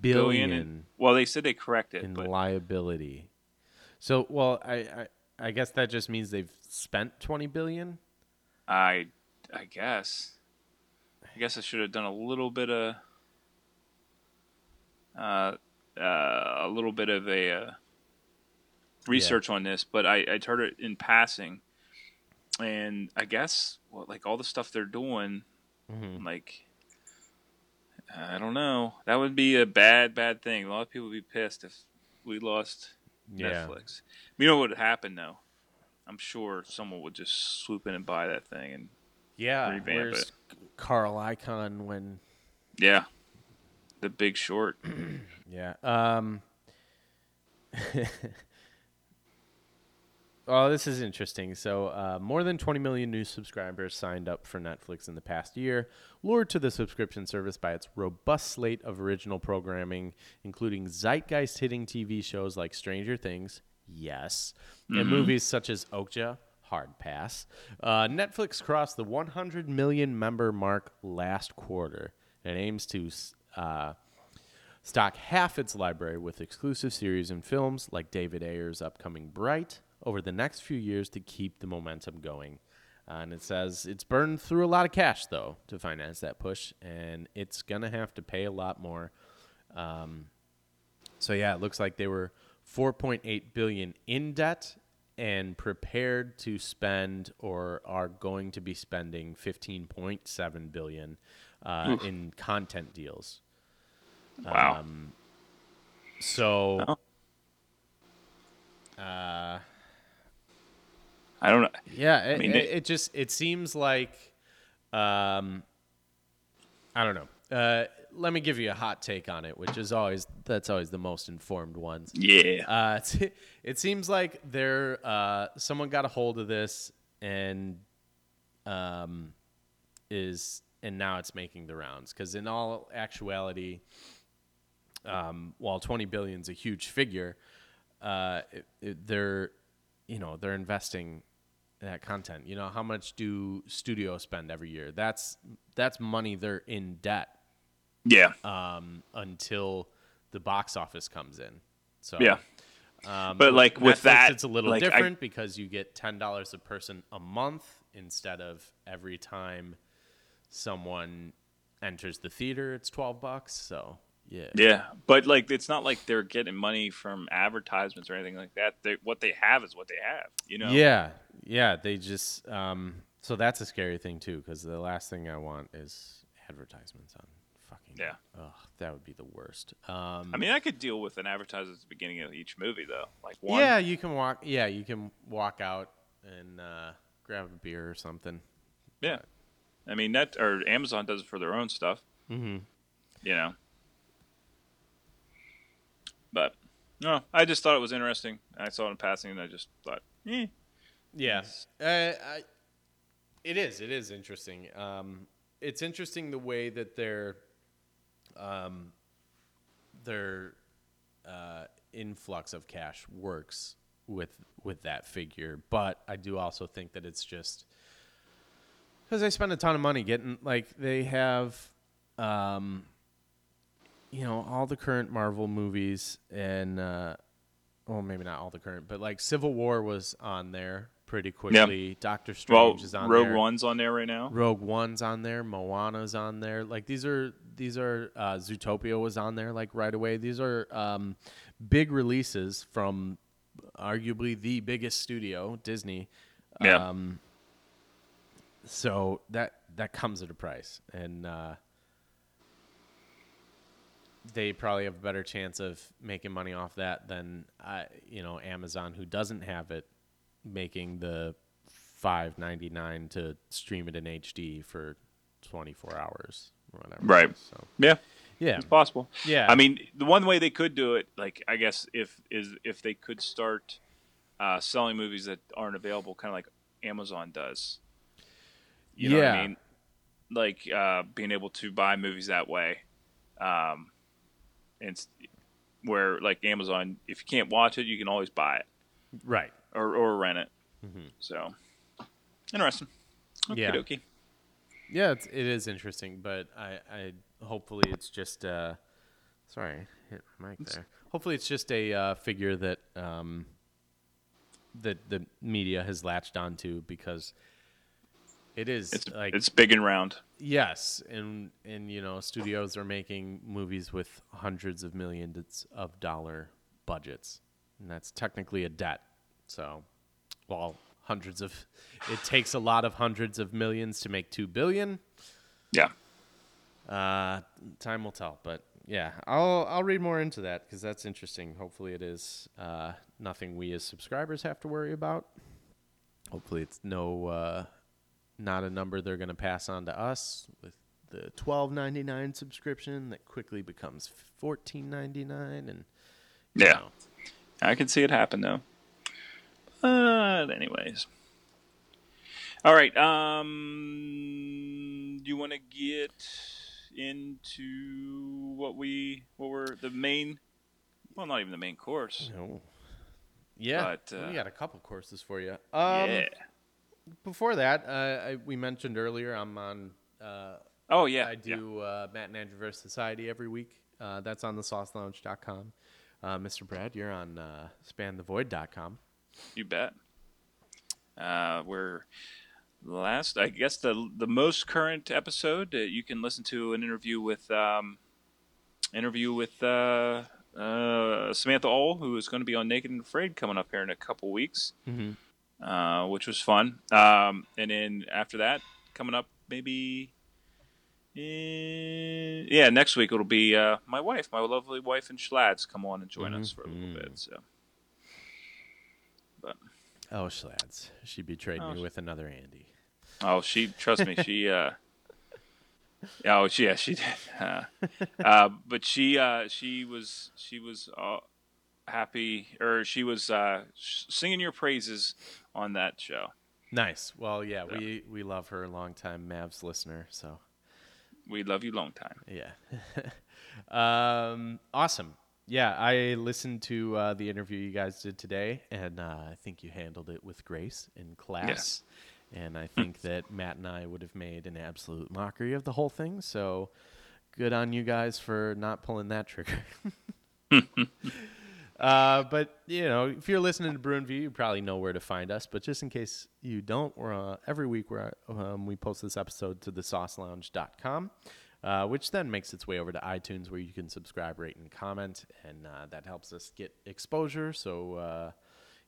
Billion in, well they said they corrected in but liability. So, well, I, I I guess that just means they've spent twenty billion. I I guess I guess I should have done a little bit of uh, uh, a little bit of a uh, research on this, but I I heard it in passing, and I guess well, like all the stuff they're doing, Mhm. like I don't know, that would be a bad bad thing. A lot of people would be pissed if we lost Yeah. Netflix. You know what would happen though? I'm sure someone would just swoop in and buy that thing and Yeah, Revamp where's Carl Icahn when Yeah. The big short. [clears throat] Yeah. Um [laughs] Oh, this is interesting. So, uh, more than 20 million new subscribers signed up for Netflix in the past year, lured to the subscription service by its robust slate of original programming, including zeitgeist hitting TV shows like Stranger Things, yes, and movies such as Okja, hard pass. Uh, Netflix crossed the 100 million member mark last quarter and aims to uh, stock half its library with exclusive series and films like David Ayer's upcoming Bright over the next few years to keep the momentum going. Uh, and it says it's burned through a lot of cash, though, to finance that push, and it's going to have to pay a lot more. Um, so, yeah, it looks like they were 4.8 billion in debt and prepared to spend or are going to be spending 15.7 billion uh, in content deals. Wow. Um, so, uh, I don't know. yeah, it, mean, it, it just it seems like, um, I don't know. Uh, let me give you a hot take on it, which is always that's always the most informed ones. Yeah. Uh, [laughs] it seems like there uh, someone got a hold of this and um, is and now it's making the rounds because in all actuality, um, while twenty billion is a huge figure, uh, it, it, they're you know they're investing that content. You know how much do studios spend every year? That's that's money they're in debt yeah. um, until the box office comes in. So Yeah. um, But, like, with that, it's a little like, I- different because you get ten dollars a person a month instead of every time someone enters the theater, it's twelve bucks. So yeah, Yeah, but like it's not like they're getting money from advertisements or anything like that. They, what they have is what they have. You know. yeah, yeah. They just um, so that's a scary thing too because the last thing I want is advertisements on fucking Yeah. Ugh, that would be the worst. Um, I mean, I could deal with an advertisement at the beginning of each movie though. Like one. Yeah, you can walk. Yeah, you can walk out and uh, grab a beer or something. Yeah. I mean, that or Amazon does it for their own stuff. Mm-hmm. You know. But no, I just thought it was interesting. I saw it in passing, and I just thought, eh. Yeah, uh, I, it is. It is interesting. Um, it's interesting the way that their, um, their uh, influx of cash works with with that figure. But I do also think that it's just because they spend a ton of money getting like they have, um, you know, all the current Marvel movies and. Uh, well, maybe not all the current, but like Civil War was on there pretty quickly. Doctor Well, Strange is on there. Rogue there. One's on there right now. Rogue One's on there. Moana's on there. Like these are these are uh, Zootopia was on there like right away. These are um, big releases from arguably the biggest studio, Disney. Yeah. Um, so that that comes at a price, and uh, they probably have a better chance of making money off that than uh, you know Amazon, who doesn't have it, making the five ninety nine to stream it in HD for twenty four hours or whatever. Right. So Yeah, yeah, it's possible. yeah. I mean, the one way they could do it, like I guess, if is if they could start uh, selling movies that aren't available, kind of like Amazon does. You know what Yeah. I mean? Like uh, being able to buy movies that way, um, and where like Amazon, if you can't watch it, you can always buy it right. or or rent it. Mm-hmm. So interesting. Yeah. Okie dokie. Yeah, it's, it is interesting, but I, I hopefully it's just uh, sorry, hit my mic there. Hopefully it's just a uh, figure that um, that the media has latched onto because it is It's like it's big and round. yes, and and you know studios are making movies with hundreds of millions of dollar budgets, and that's technically a debt. So, well, hundreds of it takes a lot of hundreds of millions to make two billion. Yeah. Uh, time will tell, but yeah, I'll I'll read more into that because that's interesting. Hopefully, it is uh, nothing we as subscribers have to worry about. Hopefully, it's no uh, not a number they're going to pass on to us with the twelve ninety nine subscription that quickly becomes fourteen ninety nine, and Yeah. know. I can see it happen though. But anyways. All right. Um, do you want to get into what we what were the main? Well, not even the main course. No. Yeah, But, uh, we got a couple courses for you. Um, yeah. Before that, uh, I, we mentioned earlier I'm on. Uh, Oh yeah. I do uh, Matt and Andrew versus Society every week. Uh, that's on the saucelounge.com. Uh, Mr. Brad, you're on uh, spanthevoid.com. Yeah, you bet. Uh, we're last. I guess the the most current episode you can listen to an interview with um, interview with uh, uh, Samantha Oll, who is going to be on Naked and Afraid coming up here in a couple weeks. Mhm. Uh, which was fun. Um, and then after that, coming up maybe, in, yeah, next week it'll be uh, my wife, my lovely wife and Schlads, come on and join us for a little bit. So, but Oh, Schlads. She betrayed Oh, me with another Andy. oh, she trust me, she. Uh, [laughs] Oh she- yeah, she did. Uh, uh, but she uh, she was she was uh, happy, or she was uh, singing your praises on that show. Nice. Well, yeah, Yeah. we, we love her, longtime Mavs listener. So, We love you long time. yeah. [laughs] um, awesome. Yeah, I listened to uh, the interview you guys did today, and uh, I think you handled it with grace in class. Yes. And I think [laughs] that Matt and I would have made an absolute mockery of the whole thing. So, good on you guys for not pulling that trigger. [laughs] Uh, but you know, if you're listening to Brew and View, you probably know where to find us. But just in case you don't, we're uh, every week we're, um, we post this episode to the saucelounge.com, uh, which then makes its way over to iTunes where you can subscribe, rate, and comment, and uh, that helps us get exposure. So uh,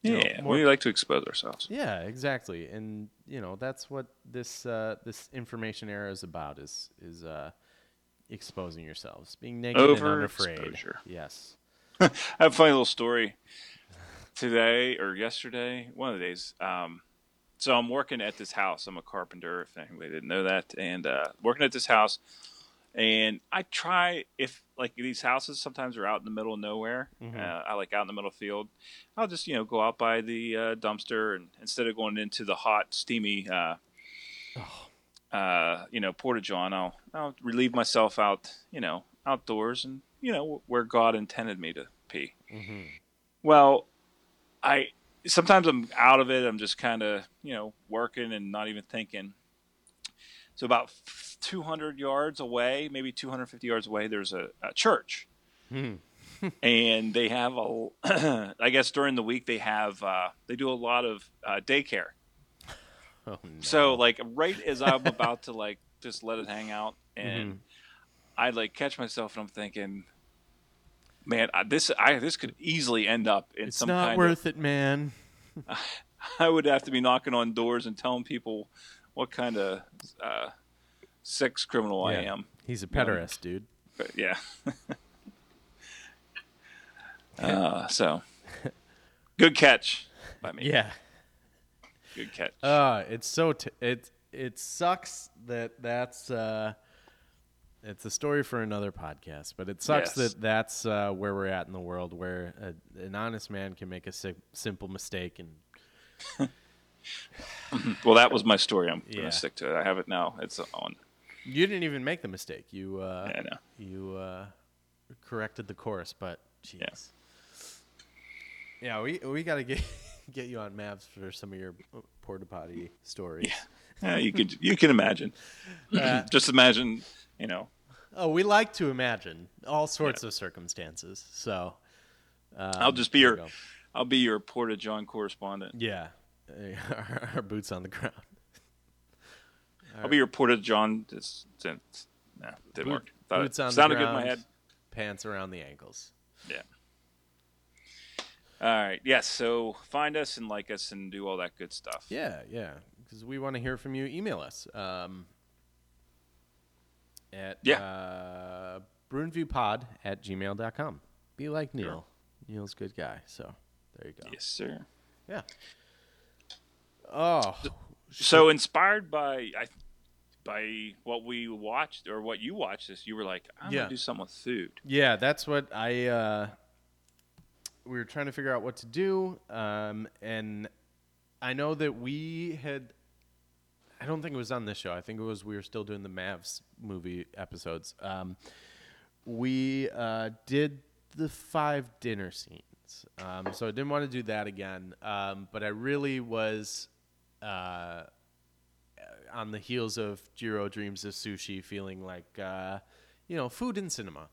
you know, Yeah, more- we like to expose ourselves. yeah, exactly, and you know that's what this uh, this information era is about is is uh, exposing yourselves, being naked and unafraid. Yes. [laughs] I have a funny little story today or yesterday, one of the days. Um, so I'm working at this house. I'm a carpenter, if anybody didn't know that, and uh, working at this house. And I try if like these houses sometimes are out in the middle of nowhere. Mhm. Uh, I like out in the middle of the field. I'll just you know go out by the uh, dumpster and instead of going into the hot, steamy, uh, uh, you know, porta john, I'll I'll relieve myself out, you know, outdoors and you know where God intended me to pee. Mm-hmm. Well, I sometimes I'm out of it. I'm just kind of you know working and not even thinking. So about 200 yards away, maybe 250 yards away, there's a, a church, Hmm. [laughs] and they have a. [clears throat] I guess during the week they have uh, they do a lot of uh, daycare. Oh, no. So like right as I'm [laughs] about to like just let it hang out, and Mhm. I like catch myself and I'm thinking, man, I, this I this could easily end up in it's some not kind worth it, man. of. [laughs] I would have to be knocking on doors and telling people what kind of uh, sex criminal I am. He's a Yeah. pederast, dude. But yeah. [laughs] uh, so good catch by me. Yeah. Good catch. Uh, it's so t- it it sucks that that's uh, it's a story for another podcast, but it sucks Yes. that that's uh, where we're at in the world, where a, an honest man can make a si- simple mistake and [laughs] well, that was my story. I'm Yeah. gonna stick to it. I have it now. It's on. you didn't even make the mistake. You uh, Yeah, you uh, corrected the course, but jeez. Yeah. Yeah, we we got to get [laughs] get you on maps for some of your porta potty stories. Yeah, you could you can imagine. [laughs] Uh, [laughs] Just imagine, you know. Oh, we like to imagine all sorts of circumstances. So um, I'll just be your go. I'll be your Porta John correspondent. yeah, our, [laughs] our boots on the ground. I'll be your Porta John. This, this, nah, didn't Boot- work. Thought boots it on the ground, good in my head. pants around the ankles. Yeah. All right. Yes. so find us and like us and do all that good stuff. Yeah, yeah, because we want to hear from you. Email us um, at Yeah. uh, bruinviewpod at gmail.com. Be like Neil. Neil's a good guy. So there you go. Yes, sir. Yeah. Oh, So inspired by I, by what we watched or what you watched this, you were like, I'm Yeah. gonna do something with food. Yeah, that's what I. Uh, we were trying to figure out what to do, um, and I know that we had. I don't think it was on this show. I think it was we were still doing the Mavs movie episodes. Um, we uh, did the five dinner scenes, um, so I didn't want to do that again. Um, but I really was uh, on the heels of Jiro Dreams of Sushi, feeling like uh, you know food in cinema.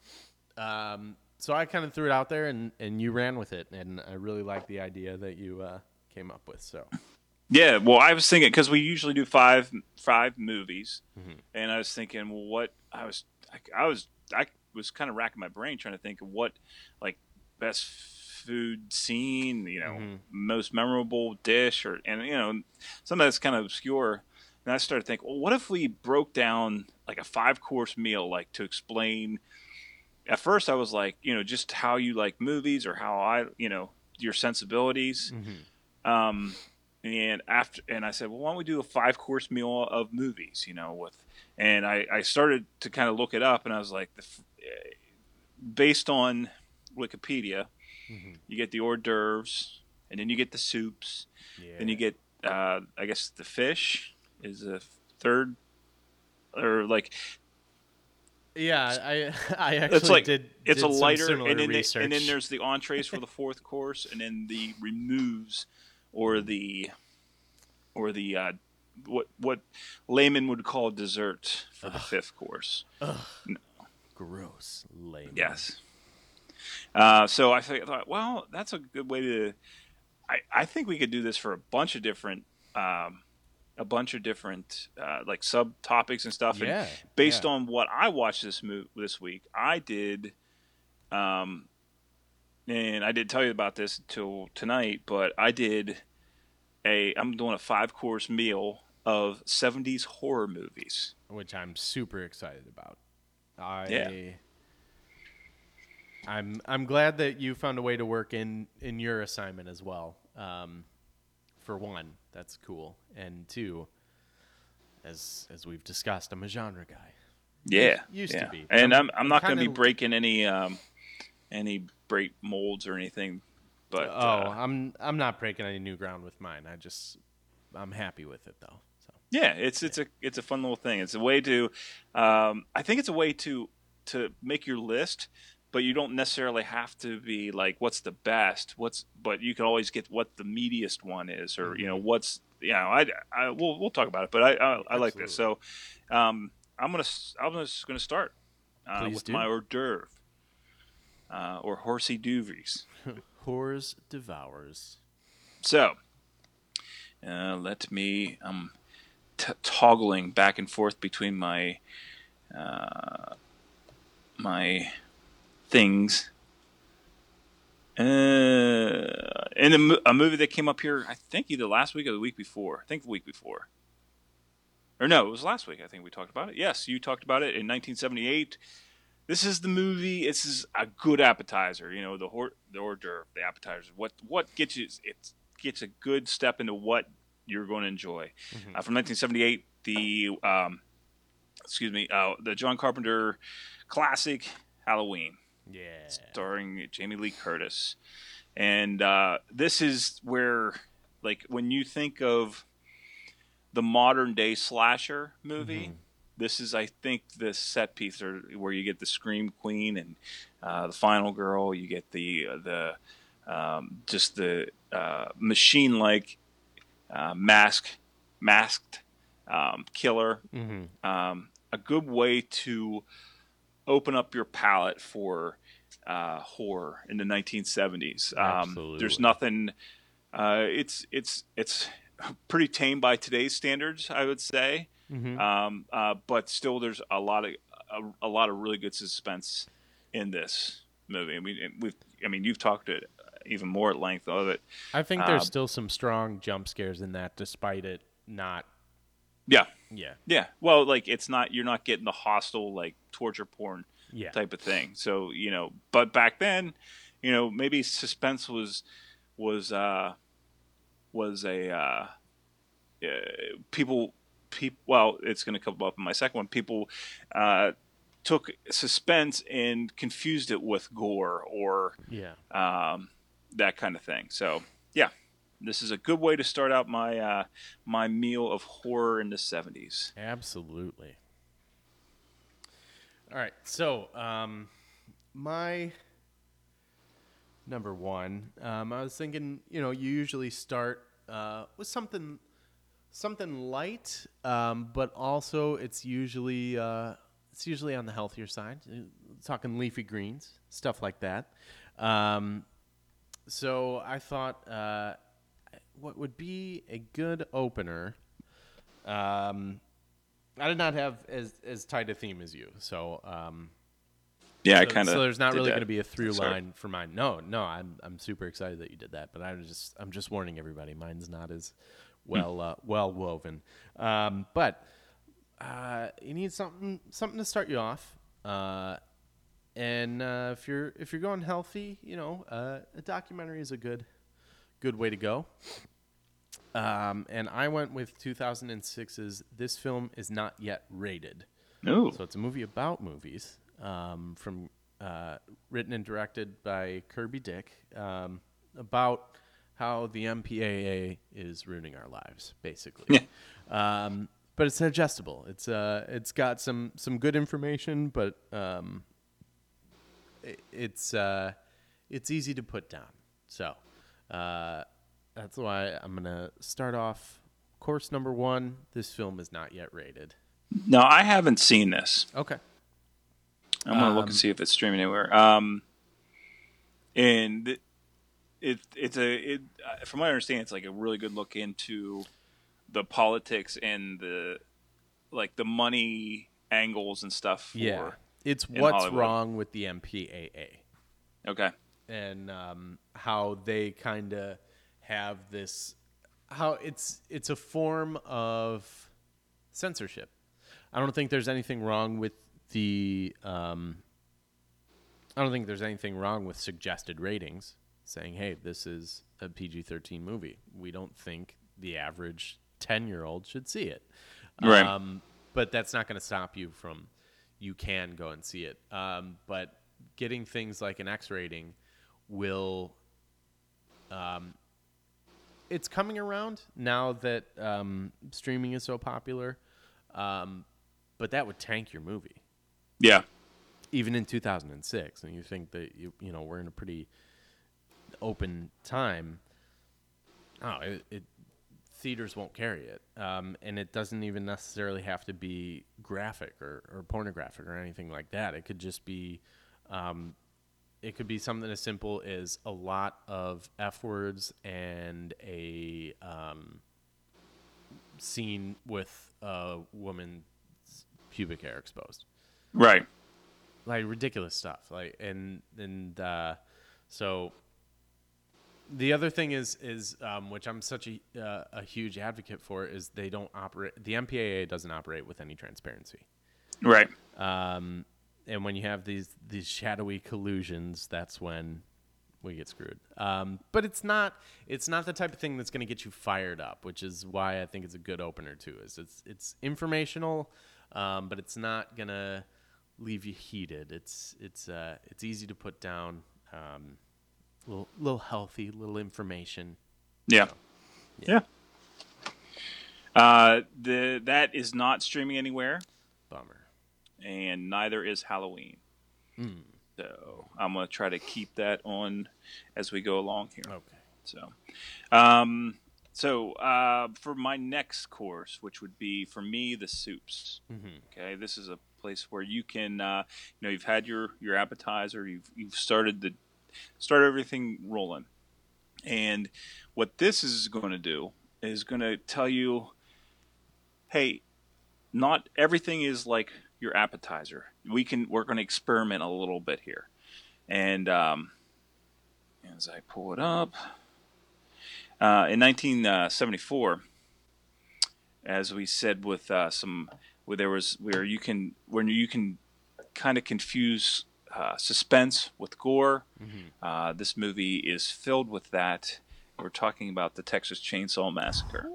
Um, so I kind of threw it out there, and, and you ran with it, and I really like the idea that you uh, came up with. So Yeah, well, I was thinking because we usually do five five movies, mm-hmm. and I was thinking, well, what I was I, I was I was kind of racking my brain trying to think of what like best food scene, you know, mm-hmm. most memorable dish, or and you know, some of that's kind of obscure. And I started thinking, well, what if we broke down like a five course meal, like to explain. At first, I was like, you know, just how you like movies or how I, you know, your sensibilities. Mm-hmm. Um, and after and I said, well, why don't we do a five course meal of movies? You know, with and I I started to kind of look it up, and I was like, the, eh, based on Wikipedia, you get the hors d'oeuvres, and then you get the soups, then you get uh, I guess the fish is a third, or like yeah, I [laughs] I actually it's like did. it's did a lighter, and then they- and then there's the entrees for the fourth course, and then the removes or the or the uh, what what layman would call dessert for the fifth course. No. Gross lame. Yes. Uh, so I th- thought, well, that's a good way to. I, I think we could do this for a bunch of different, um, a bunch of different uh, like subtopics and stuff. Yeah, And based yeah. on what I watched this move this week, I did, um, and I didn't tell you about this until tonight, but I did a. I'm doing a five course meal of 70s horror movies. which I'm super excited about. I Yeah. I'm I'm glad that you found a way to work in in your assignment as well. Um, for one, that's cool, and two, as as we've discussed, I'm a genre guy. Yeah, Used to be. and I'm- I'm I'm not going to be breaking any um any break molds or anything, but oh, uh, I'm I'm not breaking any new ground with mine. I just I'm happy with it though. So yeah, it's it's a it's a fun little thing. It's a way to um I think it's a way to to make your list, but you don't necessarily have to be like what's the best, what's but you can always get what the meatiest one is, or you know what's you know I, I we'll we'll talk about it, but I I, I like this. So um I'm gonna s- I'm just gonna start uh, with do. my hors d'oeuvre. Uh, or horsey doovies. [laughs] whores devours. So, uh, let me. I'm t- toggling back and forth between my uh, my things. Uh, and a, mo- a movie that came up here, I think either last week or the week before. I think the week before. Or no, it was last week. I think we talked about it. Yes, you talked about it in 1978. This is the movie. This is a good appetizer. You know, the hors, the hors d'oeuvre, the appetizer. What what gets you? It gets a good step into what you're going to enjoy. Uh, from 1978, the um, excuse me, uh, the John Carpenter classic Halloween Yeah. starring Jamie Lee Curtis. And uh, this is where, like, when you think of the modern day slasher movie, this is, I think, the set piece or where you get the Scream Queen and uh, the Final Girl. You get the uh, the um, just the uh, machine like uh, mask masked um, killer. Mm-hmm. Um, a good way to open up your palette for uh, horror in the 1970s. Um, there's nothing. Uh, it's it's it's pretty tame by today's standards, I would say. Mm-hmm. Um, uh, but still, there's a lot of a, a lot of really good suspense in this movie. I mean, we've I mean, you've talked it even more at length of it. I think there's Um, still some strong jump scares in that, despite it not. Yeah, Yeah. yeah. Well, like it's not you're not getting the Hostel like torture porn Yeah. type of thing. So you know, but back then, you know, maybe suspense was was uh, was a uh, uh, people people. Well, it's going to come up in my second one. People uh, took suspense and confused it with gore or Yeah. um, that kind of thing. So yeah, this is a good way to start out my uh, my meal of horror in the 70s. Absolutely. All right. So, um, my number one, um, I was thinking, you know, you usually start uh, with something something light, um, but also it's usually uh, it's usually on the healthier side. Uh, Talking leafy greens, stuff like that. Um, so I thought, uh, what would be a good opener? Um, I did not have as as tight a theme as you, so um, Yeah, I so, kind of. so there's not really going to be a through line for mine. No, no, I'm I'm super excited that you did that, but I'm just I'm just warning everybody, mine's not as well uh, well woven. Um, but uh, you need something something to start you off. Uh, and uh, if you're if you're going healthy, you know, uh, a documentary is a good good way to go. Um, and I went with 2006's "This Film Is Not Yet Rated." Ooh. So it's a movie about movies, um, from uh, written and directed by Kirby Dick, um, about how the MPAA is ruining our lives, basically. um, but it's digestible. It's uh, it's got some some good information, but um, it, it's uh, it's easy to put down. So uh, that's why I'm gonna start off. Course number one: This film is not yet rated. No, I haven't seen this. Okay. I'm gonna look Um, and see if it's streaming anywhere. Um, and it, it it's a it uh, from what I understand, it's like a really good look into the politics and the like the money angles and stuff. For, Yeah, it's what's Hollywood. wrong with the MPAA Okay. and um, how they kind of have this. How it's it's a form of censorship. I don't think there's anything wrong with the. Um, I don't think there's anything wrong with suggested ratings, saying, "Hey, this is a PG-13 movie. We don't think the average ten-year-old should see it." Right. Um, but that's not going to stop you from. You can go and see it, um, but getting things like an X rating will. Um, it's coming around now that um, streaming is so popular, um, but that would tank your movie Yeah. even in 2006 and you think that you you know we're in a pretty open time oh it, it theaters won't carry it. Um, and it doesn't even necessarily have to be graphic or, or pornographic or anything like that. It could just be um, it could be something as simple as a lot of f words and a um, scene with a woman's pubic hair exposed. Right. like ridiculous stuff. Like and and uh so the other thing is is um, which I'm such a uh, a huge advocate for is they don't operate the MPAA doesn't operate with any transparency. Right. um, and when you have these these shadowy collusions that's when we get screwed. Um, but it's not it's not the type of thing that's going to get you fired up which is why I think it's a good opener too is it's it's informational um, but it's not gonna leave you heated. It's it's uh, it's easy to put down um, little little healthy little information Yeah. Yeah. Uh, the that is not streaming anywhere, bummer and neither is Halloween. Hmm. So I'm gonna try to keep that on as we go along here. okay So, um, so uh, for my next course, which would be for me the soups. Mhm. Okay, this is a place where you can, uh, you know, you've had your your appetizer, you've you've started the start everything rolling, and what this is going to do is going to tell you, hey, not everything is like your appetizer. We can we're going to experiment a little bit here, and um, as I pull it up, uh, in 1974, as we said with uh, some where there was where you can when you can kind of confuse uh, suspense with gore. Uh, this movie is filled with that. We're talking about the Texas Chainsaw Massacre,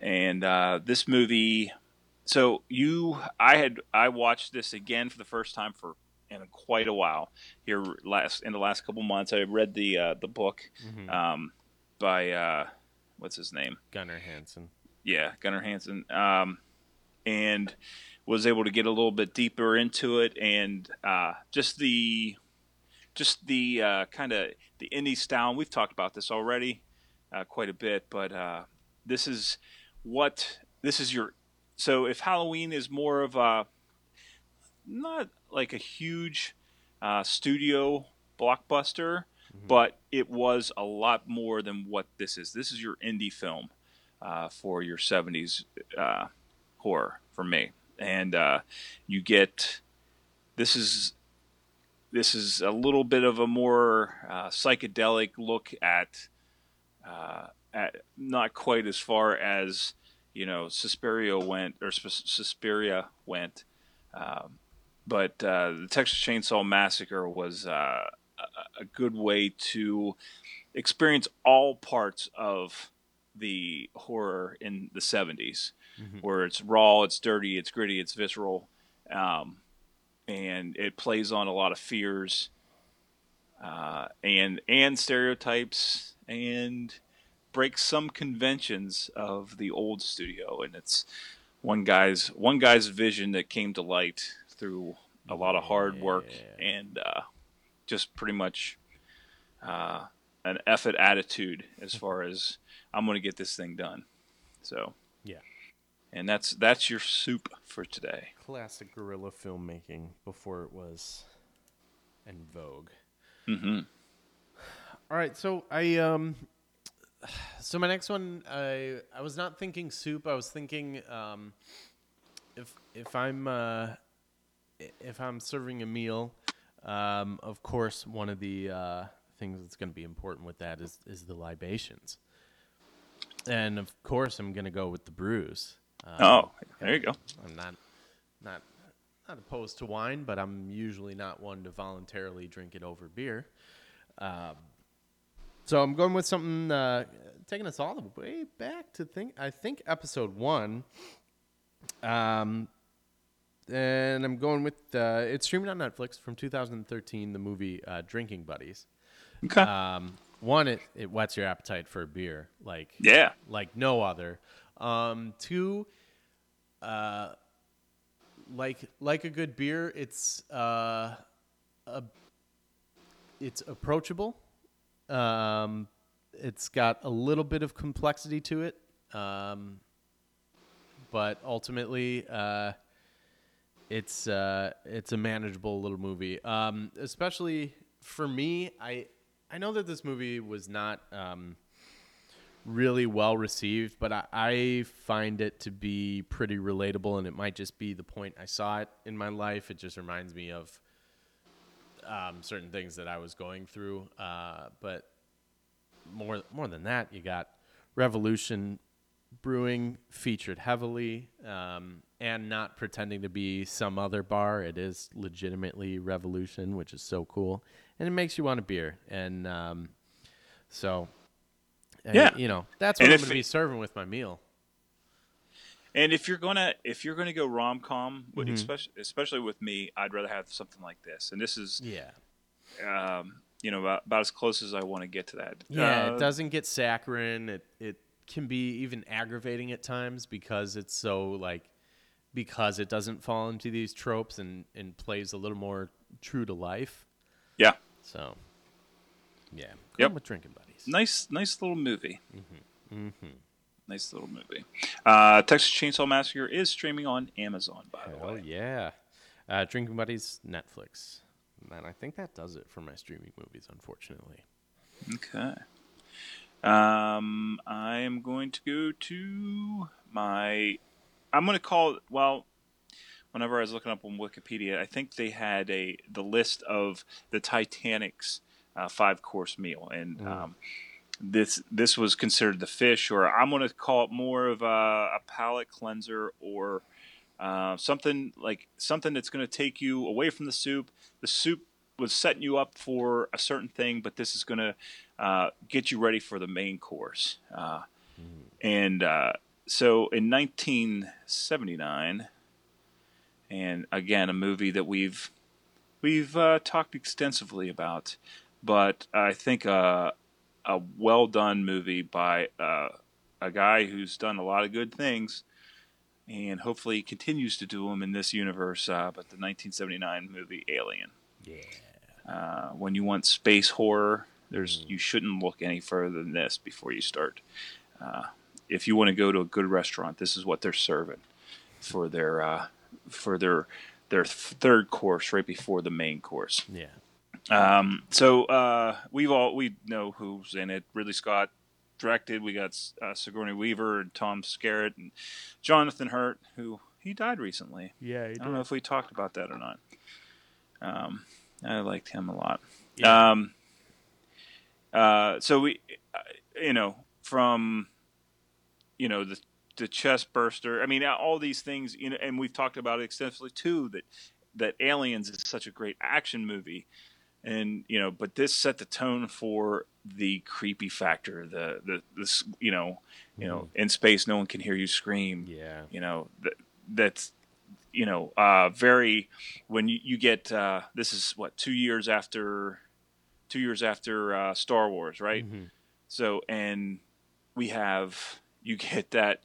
and uh, this movie. So you, I had I watched this again for the first time for in quite a while here last in the last couple months. I read the uh, the book, um, by uh, what's his name? Gunnar Hansen. Yeah, Gunnar Hansen. Um, and was able to get a little bit deeper into it, and uh, just the just the uh, kind of the indie style. We've talked about this already uh, quite a bit, but uh, this is what this is your. So if Halloween is more of a not like a huge uh, studio blockbuster, but it was a lot more than what this is. This is your indie film uh, for your 70s uh, horror for me. And uh, you get this is this is a little bit of a more uh, psychedelic look at uh, at not quite as far as you know Suspiria went or Sus- Suspiria went, um, but uh, the Texas Chainsaw Massacre was uh, a good way to experience all parts of the horror in the 70s where it's raw it's dirty it's gritty it's visceral um, and it plays on a lot of fears uh, and and stereotypes and breaks some conventions of the old studio and it's one guy's one guy's vision that came to light through a lot of hard work and uh, just pretty much uh, an effort attitude as far as I'm going to get this thing done. So. And that's that's your soup for today. Classic guerrilla filmmaking before it was in vogue. hmm All right, so I um, so my next one, I I was not thinking soup. I was thinking um, if if I'm uh, if I'm serving a meal, um, of course, one of the uh, things that's going to be important with that is is the libations, and of course, I'm going to go with the brews. Um, Oh, there you go. I'm not not not opposed to wine, but I'm usually not one to voluntarily drink it over beer. Um, so I'm going with something uh, taking us all the way back to think I think episode one. Um, and I'm going with uh, it's streaming on Netflix from 2013. The movie uh, Drinking Buddies. Okay. Um, one, it, it whets your appetite for beer, like yeah. like no other. Um, two, uh, like like a good beer, it's uh, a, it's approachable. Um, it's got a little bit of complexity to it, um, but ultimately, uh, it's uh, it's a manageable little movie. Um, especially for me, I I know that this movie was not. Um, really well received, but I, I find it to be pretty relatable, and it might just be the point I saw it in my life. It just reminds me of um, certain things that I was going through. Uh, but more more than that, you got Revolution Brewing featured heavily, um, and not pretending to be some other bar. It is legitimately Revolution, which is so cool, and it makes you want a beer. And um, so and, Yeah. you know that's what And I'm going to be serving with my meal. And if you're gonna if you're gonna go rom com, Mm-hmm. especially especially with me, I'd rather have something like this. And this is Yeah, um, you know about, about as close as I want to get to that. yeah. Uh, it doesn't get saccharine. It it can be even aggravating at times because it's so like because it doesn't fall into these tropes and and plays a little more true to life. Yeah. So yeah, going Yep. with drinking buddies. Nice nice little movie. Mm-hmm. Nice little movie. Uh, Texas Chainsaw Massacre is streaming on Amazon, by the Oh way. yeah, uh, drinking buddies Netflix. And I think that does it for my streaming movies, unfortunately. Okay. Um, I am going to go to my. I'm going to call it. Well, whenever I was looking up on Wikipedia, I think they had a the list of the Titanic's uh, five course meal, and um, this this was considered the fish, or I'm going to call it more of a, a palate cleanser, or uh, something like something that's going to take you away from the soup. The soup was setting you up for a certain thing, but this is going to uh, get you ready for the main course. Uh, And uh, so in 1979, and again a movie that we've we've uh, talked extensively about, but I think uh, a well done movie by uh, a guy who's done a lot of good things, and hopefully continues to do them in this universe. Uh, but the 1979 movie Alien. Yeah. Uh, when you want space horror, there's you shouldn't look any further than this before you start. Uh, if you want to go to a good restaurant, this is what they're serving for their uh, for their their third course right before the main course. Yeah. Um, so uh, we've all we know who's in it. Ridley Scott directed. We got uh, Sigourney Weaver and Tom Skerritt and Jonathan Hurt, who he died recently. Yeah. I don't know if we talked about that or not. Um, I liked him a lot. Yeah. Um, uh, so we, uh, you know, from, you know, the the chest burster. I mean, all these things, you know, and we've talked about it extensively too. That that Aliens is such a great action movie, and you know, but this set the tone for the creepy factor. The the this, you know, you know, in space, no one can hear you scream. Yeah. You know, that that's you know, uh, very when you, you get uh, this is what two years after, two years after uh, Star Wars, right? Mhm. So and we have you get that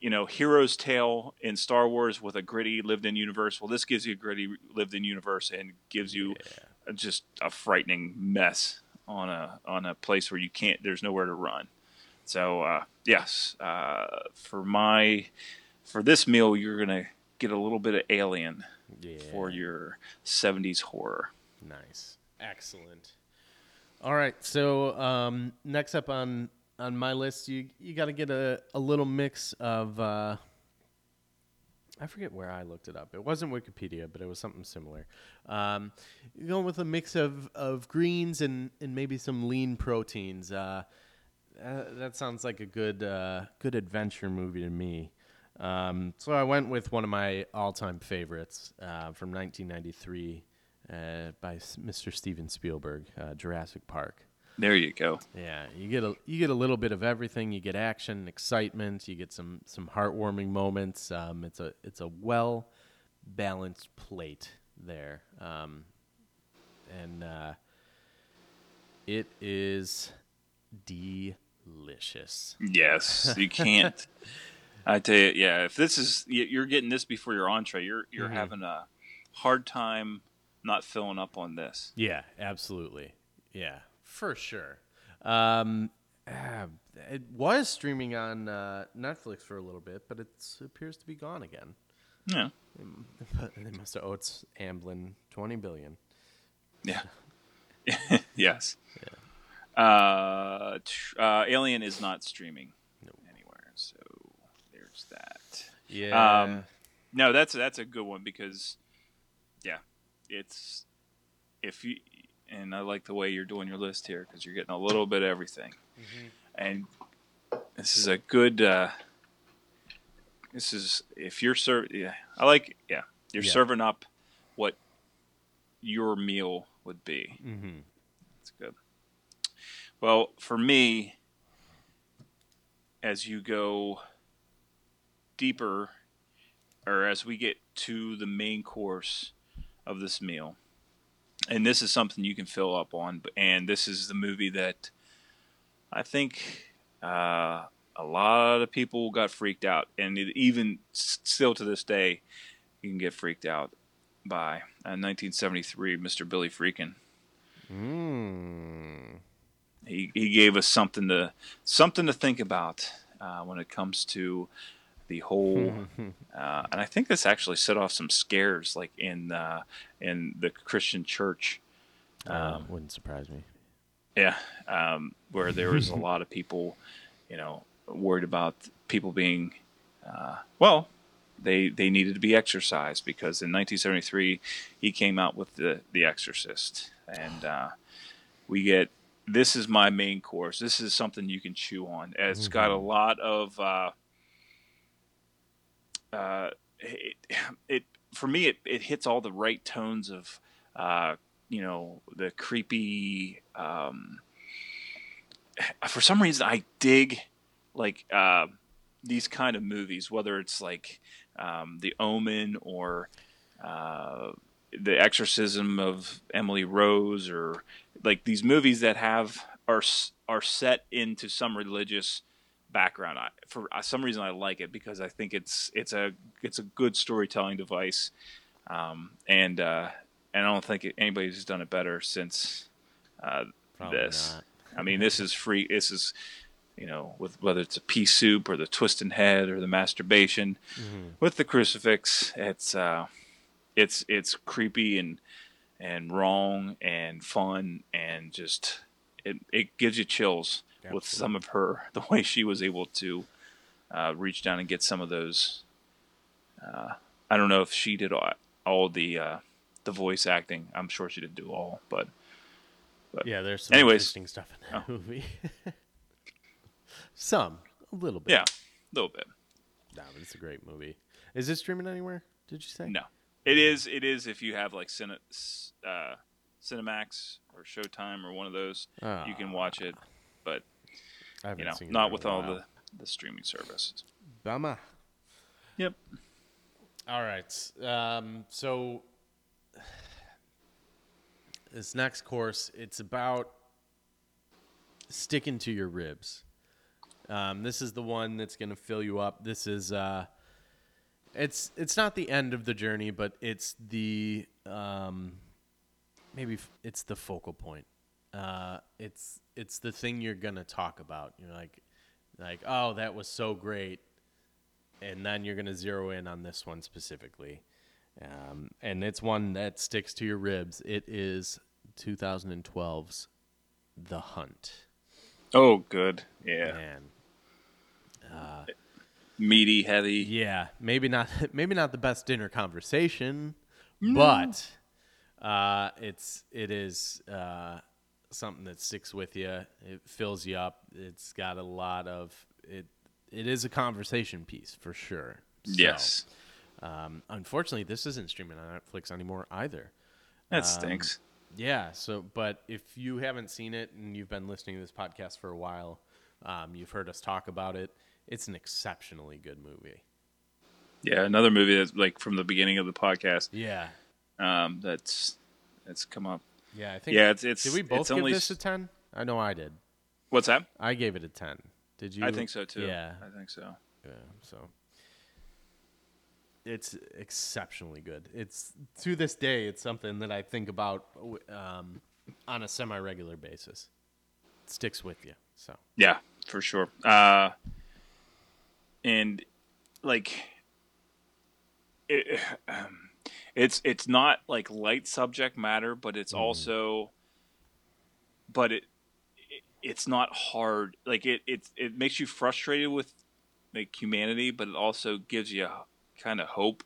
you know hero's tale in Star Wars with a gritty lived-in universe. Well, this gives you a gritty lived-in universe and gives you a- just a frightening mess on a on a place where you can't. There's nowhere to run. So uh, yes, uh, for my for this meal, you're gonna get a little bit of Alien Yeah. for your '70s horror. Nice. Excellent. All right. So um, next up on on my list, you you got to get a, a little mix of. Uh, I forget where I looked it up. It wasn't Wikipedia, but it was something similar. Um, going with a mix of, of greens and, and maybe some lean proteins. Uh, uh, that sounds like a good uh, good adventure movie to me. Um, so I went with one of my all time favorites uh, from 1993 uh, by Mr. Steven Spielberg, uh, Jurassic Park. There you go. Yeah, you get a you get a little bit of everything. You get action, excitement. You get some some heartwarming moments. Um, it's a it's a well balanced plate there, um, and uh, it is delicious. Yes, you can't. [laughs] I tell you, yeah. If this is you're getting this before your entree, you're you're Mhm. having a hard time not filling up on this. Yeah, absolutely. Yeah, for sure. Um, ah, it was streaming on uh, Netflix for a little bit, but it appears to be gone again. Yeah, [laughs] they must have owed Amblin twenty billion. yeah, [laughs] yes. Uh, tr- uh, Alien is not streaming Nope. anywhere, so there's that. Yeah. Um, No, that's that's a good one because, yeah, it's if you and I like the way you're doing your list here because you're getting a little bit of everything, and this is a good. Uh, this is if you're serving. Yeah, I like. Yeah, you're Yeah. serving up what your meal would be. mm-hmm. That's good. Well, for me, as you go deeper, or as we get to the main course of this meal, and this is something you can fill up on, and this is the movie that I think uh, a lot of people got freaked out, and it, even still to this day, you can get freaked out by uh, 1973, Mr. Billy Friedkin Mm. he, he gave us something to something to think about uh, when it comes to the whole uh, and I think this actually set off some scares like in uh, in the Christian church. Um, wouldn't surprise me. yeah um, where there was a [laughs] lot of people you know worried about people being uh, well they they needed to be exorcised because in 1973 he came out with the the exorcist. And uh, we get this is my main course. This is something you can chew on. It's got a lot of uh, uh, it, it for me it, it hits all the right tones of uh, you know the creepy um, for some reason I dig like uh, these kind of movies, whether it's like um, The Omen or uh, The Exorcism of Emily Rose, or like these movies that have are are set into some religious background. I, for uh, some reason, I like it because I think it's it's a it's a good storytelling device, um, and uh, and I don't think anybody's done it better since uh, this. not. I mean, this is free. This is you know, with whether it's a pea soup or the twisting head or the masturbation Mm-hmm. with the crucifix. It's uh, it's it's creepy and and wrong and fun and just it it gives you chills with some of her [laughs] the way she was able to uh, reach down and get some of those. Uh, I don't know if she did all, all the uh, the voice acting. I'm sure she didn't do all, but Yeah, there's some Anyways. interesting stuff in that movie. [laughs] some, a little bit. yeah, a little bit. Nah, but it's a great movie. Is it streaming anywhere? Did you say? No, it is. It is if you have like Cine, uh, Cinemax or Showtime or one of those, you can watch it. But I haven't you know, seen not with all the the streaming services. Bummer. Yep. All right. Um, so this next course, it's about sticking to your ribs. Um, this is the one that's going to fill you up. This is uh, it's it's not the end of the journey, but it's the um, maybe f- it's the focal point. Uh, it's it's the thing you're gonna talk about. You're like like oh that was so great and then you're going to zero in on this one specifically. Um, and it's one that sticks to your ribs. It is 2012's The Hunt. Oh, good. Yeah. Man, Meaty, heavy. yeah, maybe not, [laughs] maybe not the best dinner conversation, but uh, it's it is uh, something that sticks with you. It fills you up. It's got a lot of it. It is a conversation piece for sure. So, Yes. Um, unfortunately, this isn't streaming on Netflix anymore either. That stinks. Yeah. So, but if you haven't seen it and you've been listening to this podcast for a while, um, you've heard us talk about it. It's an exceptionally good movie. Yeah, another movie that's like from the beginning of the podcast. Yeah. Um, that's that's come up. Yeah. I think. Yeah, it's it's. Did we both give only this a s- ten? I know I did. What's that? I gave it a ten. Did you? I think so too. Yeah. I think so. Yeah. So. It's exceptionally good. It's to this day, it's something that I think about um, on a semi-regular basis. It sticks with you. So. Yeah, for sure. Uh, and like, it, um, it's it's not like light subject matter, but it's also, but it, it it's not hard. Like it it it makes you frustrated with like humanity, but it also gives you a kind of hope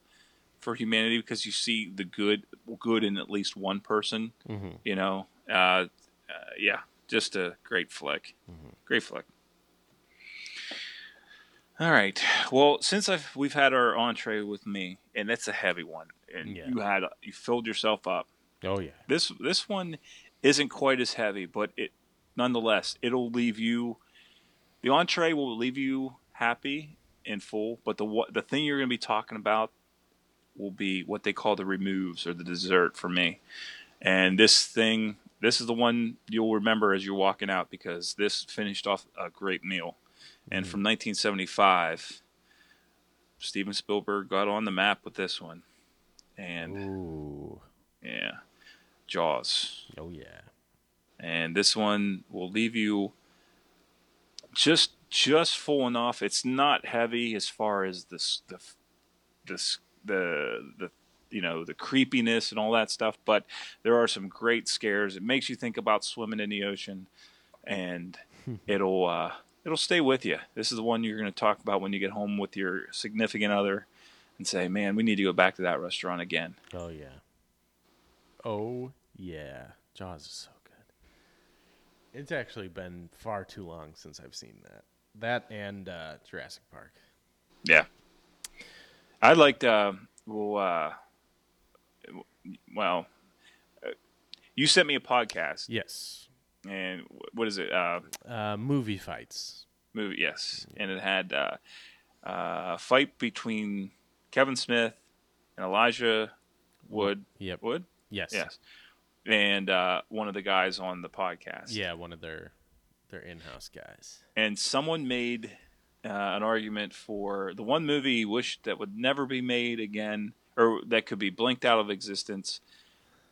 for humanity because you see the good good in at least one person. You know, uh, uh, yeah, just a great flick. Great flick. All right. Well, since I've we've had our entree with me, and that's a heavy one, and Yeah. you had you filled yourself up. Oh yeah. This this one isn't quite as heavy, but it nonetheless it'll leave you. The entree will leave you happy and full, but the the thing you're going to be talking about will be what they call the removes or the dessert for me. And this thing, this is the one you'll remember as you're walking out because this finished off a great meal. And mm-hmm. from 1975, Steven Spielberg got on the map with this one. And Ooh. yeah, Jaws. Oh yeah. And this one will leave you just just full enough. It's not heavy as far as this the this the the you know the creepiness and all that stuff, but there are some great scares. It makes you think about swimming in the ocean, and [laughs] it'll uh, it'll stay with you. This is the one you're going to talk about when you get home with your significant other, and say, "Man, we need to go back to that restaurant again." Oh yeah. Oh yeah. Jaws is so good. It's actually been far too long since I've seen that. That and uh, Jurassic Park. Yeah. I liked, uh, well, uh, well, uh, you sent me a podcast, Yes. and what is it? Uh, Uh, movie fights. movie, yes, and it had uh, uh, a fight between Kevin Smith and Elijah Wood. Yep. Wood, Yes. yes, and uh, one of the guys on the podcast. Yeah, one of their They're in-house guys. and someone made uh, an argument for the one movie he wished that would never be made again, or that could be blinked out of existence.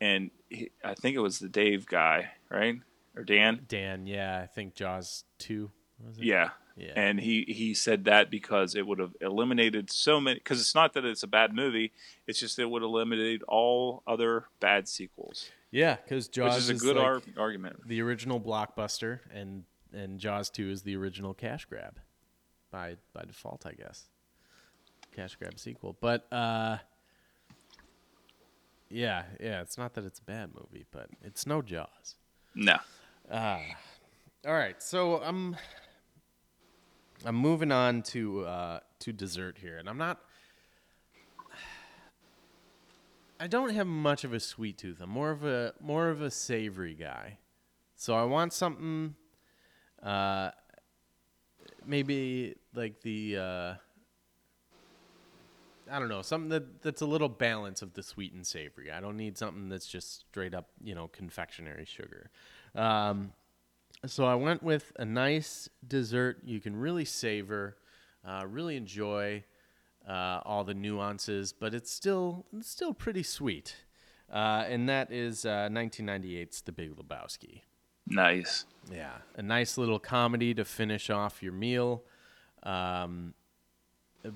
And he, I think it was the Dave guy, right, or Dan? Dan, yeah, I think Jaws two. Was it? Yeah. Yeah. And he, he said that because it would have eliminated so many. Because it's not that it's a bad movie; it's just it would eliminate all other bad sequels, Yeah, because Jaws which is a good like ar- argument. the original blockbuster, and and Jaws two is the original cash grab, by by default, I guess. Cash grab sequel, but uh, yeah, yeah. It's not that it's a bad movie, but it's no Jaws. No. Uh, all right, so I'm I'm moving on to uh, to dessert here, and I'm not. I don't have much of a sweet tooth. I'm more of a more of a savory guy, so I want something, uh, maybe like the. Uh, I don't know, something that, that's a little balance of the sweet and savory. I don't need something that's just straight up, you know, confectionery sugar. Um, so I went with a nice dessert you can really savor, uh, really enjoy uh, all the nuances, but it's still it's still pretty sweet. Uh, and that is uh, 1998's The Big Lebowski. Nice. Yeah, a nice little comedy to finish off your meal. Um,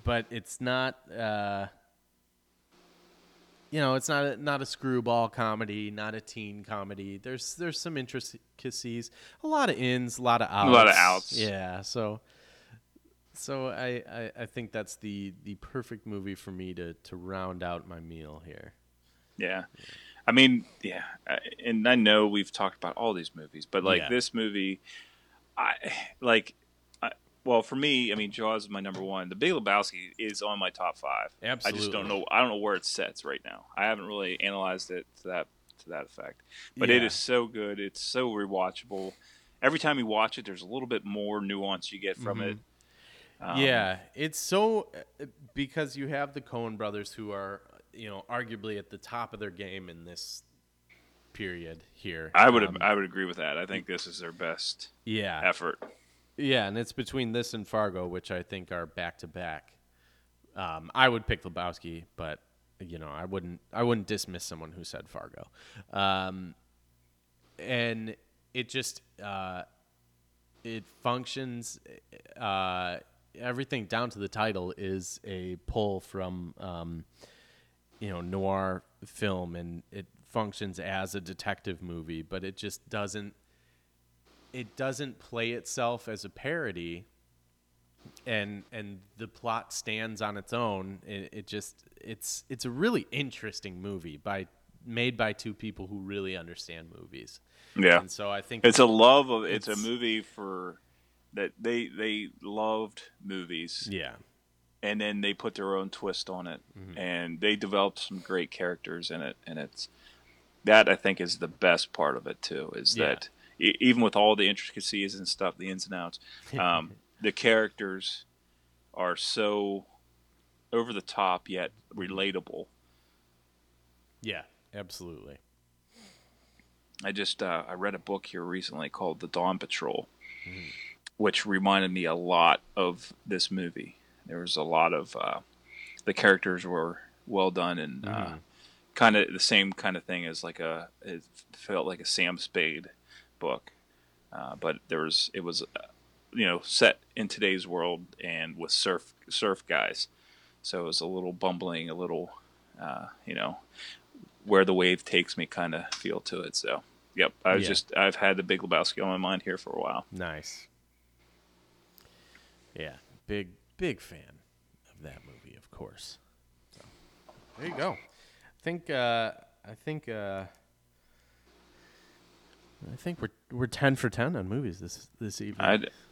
but it's not, uh, you know, it's not a, not a screwball comedy, not a teen comedy. There's there's some intricacies, a lot of ins, a lot of outs. A lot of outs. Yeah, so so I, I, I think that's the the perfect movie for me to to round out my meal here. Yeah. I mean, yeah, and I know we've talked about all these movies, but like Yeah. this movie, I like. Well, for me, I mean, Jaws is my number one. The Big Lebowski is on my top five. Absolutely. I just don't know. I don't know where it sets right now. I haven't really analyzed it to that to that effect. But it Yeah. is so good. It's so rewatchable. Every time you watch it, there's a little bit more nuance you get from it. Um, yeah, it's so uh, because you have the Coen brothers who are, you know, arguably at the top of their game in this period here. I would Um, I would agree with that. I think this is their best yeah, effort. Yeah, and it's between this and Fargo, which I think are back to back. Um, I would pick Lebowski, but you know, I wouldn't. I wouldn't dismiss someone who said Fargo. Um, and it just uh, it functions. Uh, everything down to the title is a pull from um, you know noir film, and it functions as a detective movie, but it just doesn't. It doesn't play itself as a parody, and and the plot stands on its own. It, it just it's it's a really interesting movie by made by two people who really understand movies. Yeah. And so I think It's a love of it's, It's- a movie for that they they loved movies yeah. and then they put their own twist on it Mm-hmm. and they developed some great characters in it and it's that I think is the best part of it too is Yeah. that e- even with all the intricacies and stuff the ins and outs [laughs] um, the characters are so over the top yet relatable Yeah, absolutely. I just uh, I read a book here recently called The Dawn Patrol, Mm. which reminded me a lot of this movie. There was a lot of uh, the characters were well done and uh, Mm-hmm. kind of the same kind of thing as like a it felt like a Sam Spade book, uh, but there was it was uh, you know set in today's world and with surf surf guys, so it was a little bumbling, a little uh, you know where the wave takes me kind of feel to it. So, yep, I was Yeah. just I've had the Big Lebowski on my mind here for a while. Nice. Yeah, big big fan of that movie, of course. So, there you go. I think uh, I think uh, I think we're we're ten for ten on movies this this evening.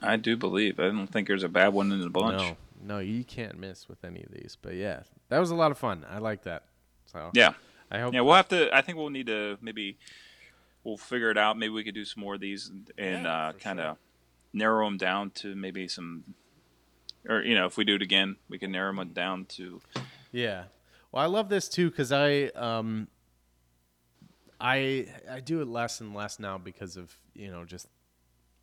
I, I do believe I don't think there's a bad one in the bunch. No, no, you can't miss with any of these. But yeah, that was a lot of fun. I like that. So Yeah, I hope. yeah. We'll have to. I think we'll need to maybe we'll figure it out. Maybe we could do some more of these and, and Yeah, uh, kind sure. of narrow them down to maybe some. Or you know, if we do it again, we can narrow them down to. Yeah. Well, I love this too because I um I I do it less and less now because of you know just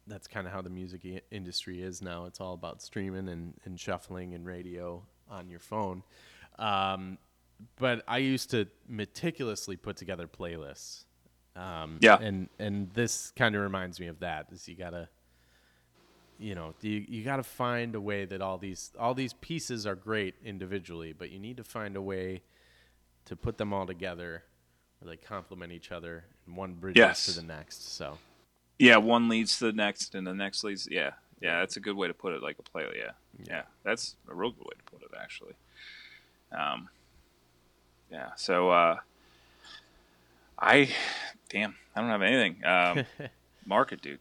that's kind of how the music I- industry is now. It's all about streaming and, and shuffling and radio on your phone. Um, but I used to meticulously put together playlists. Um, Yeah. And and this kind of reminds me of that. Is you gotta, you know, you you gotta find a way that all these all these pieces are great individually, but you need to find a way to put them all together where they complement each other and one bridges Yes. to the next. So Yeah, one leads to the next, and the next leads. Yeah, yeah, that's a good way to put it. Like a play. Yeah, yeah, that's a real good way to put it, actually. Um, yeah. So, uh, I, damn, I don't have anything. Um, [laughs] market, dude.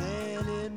Man in.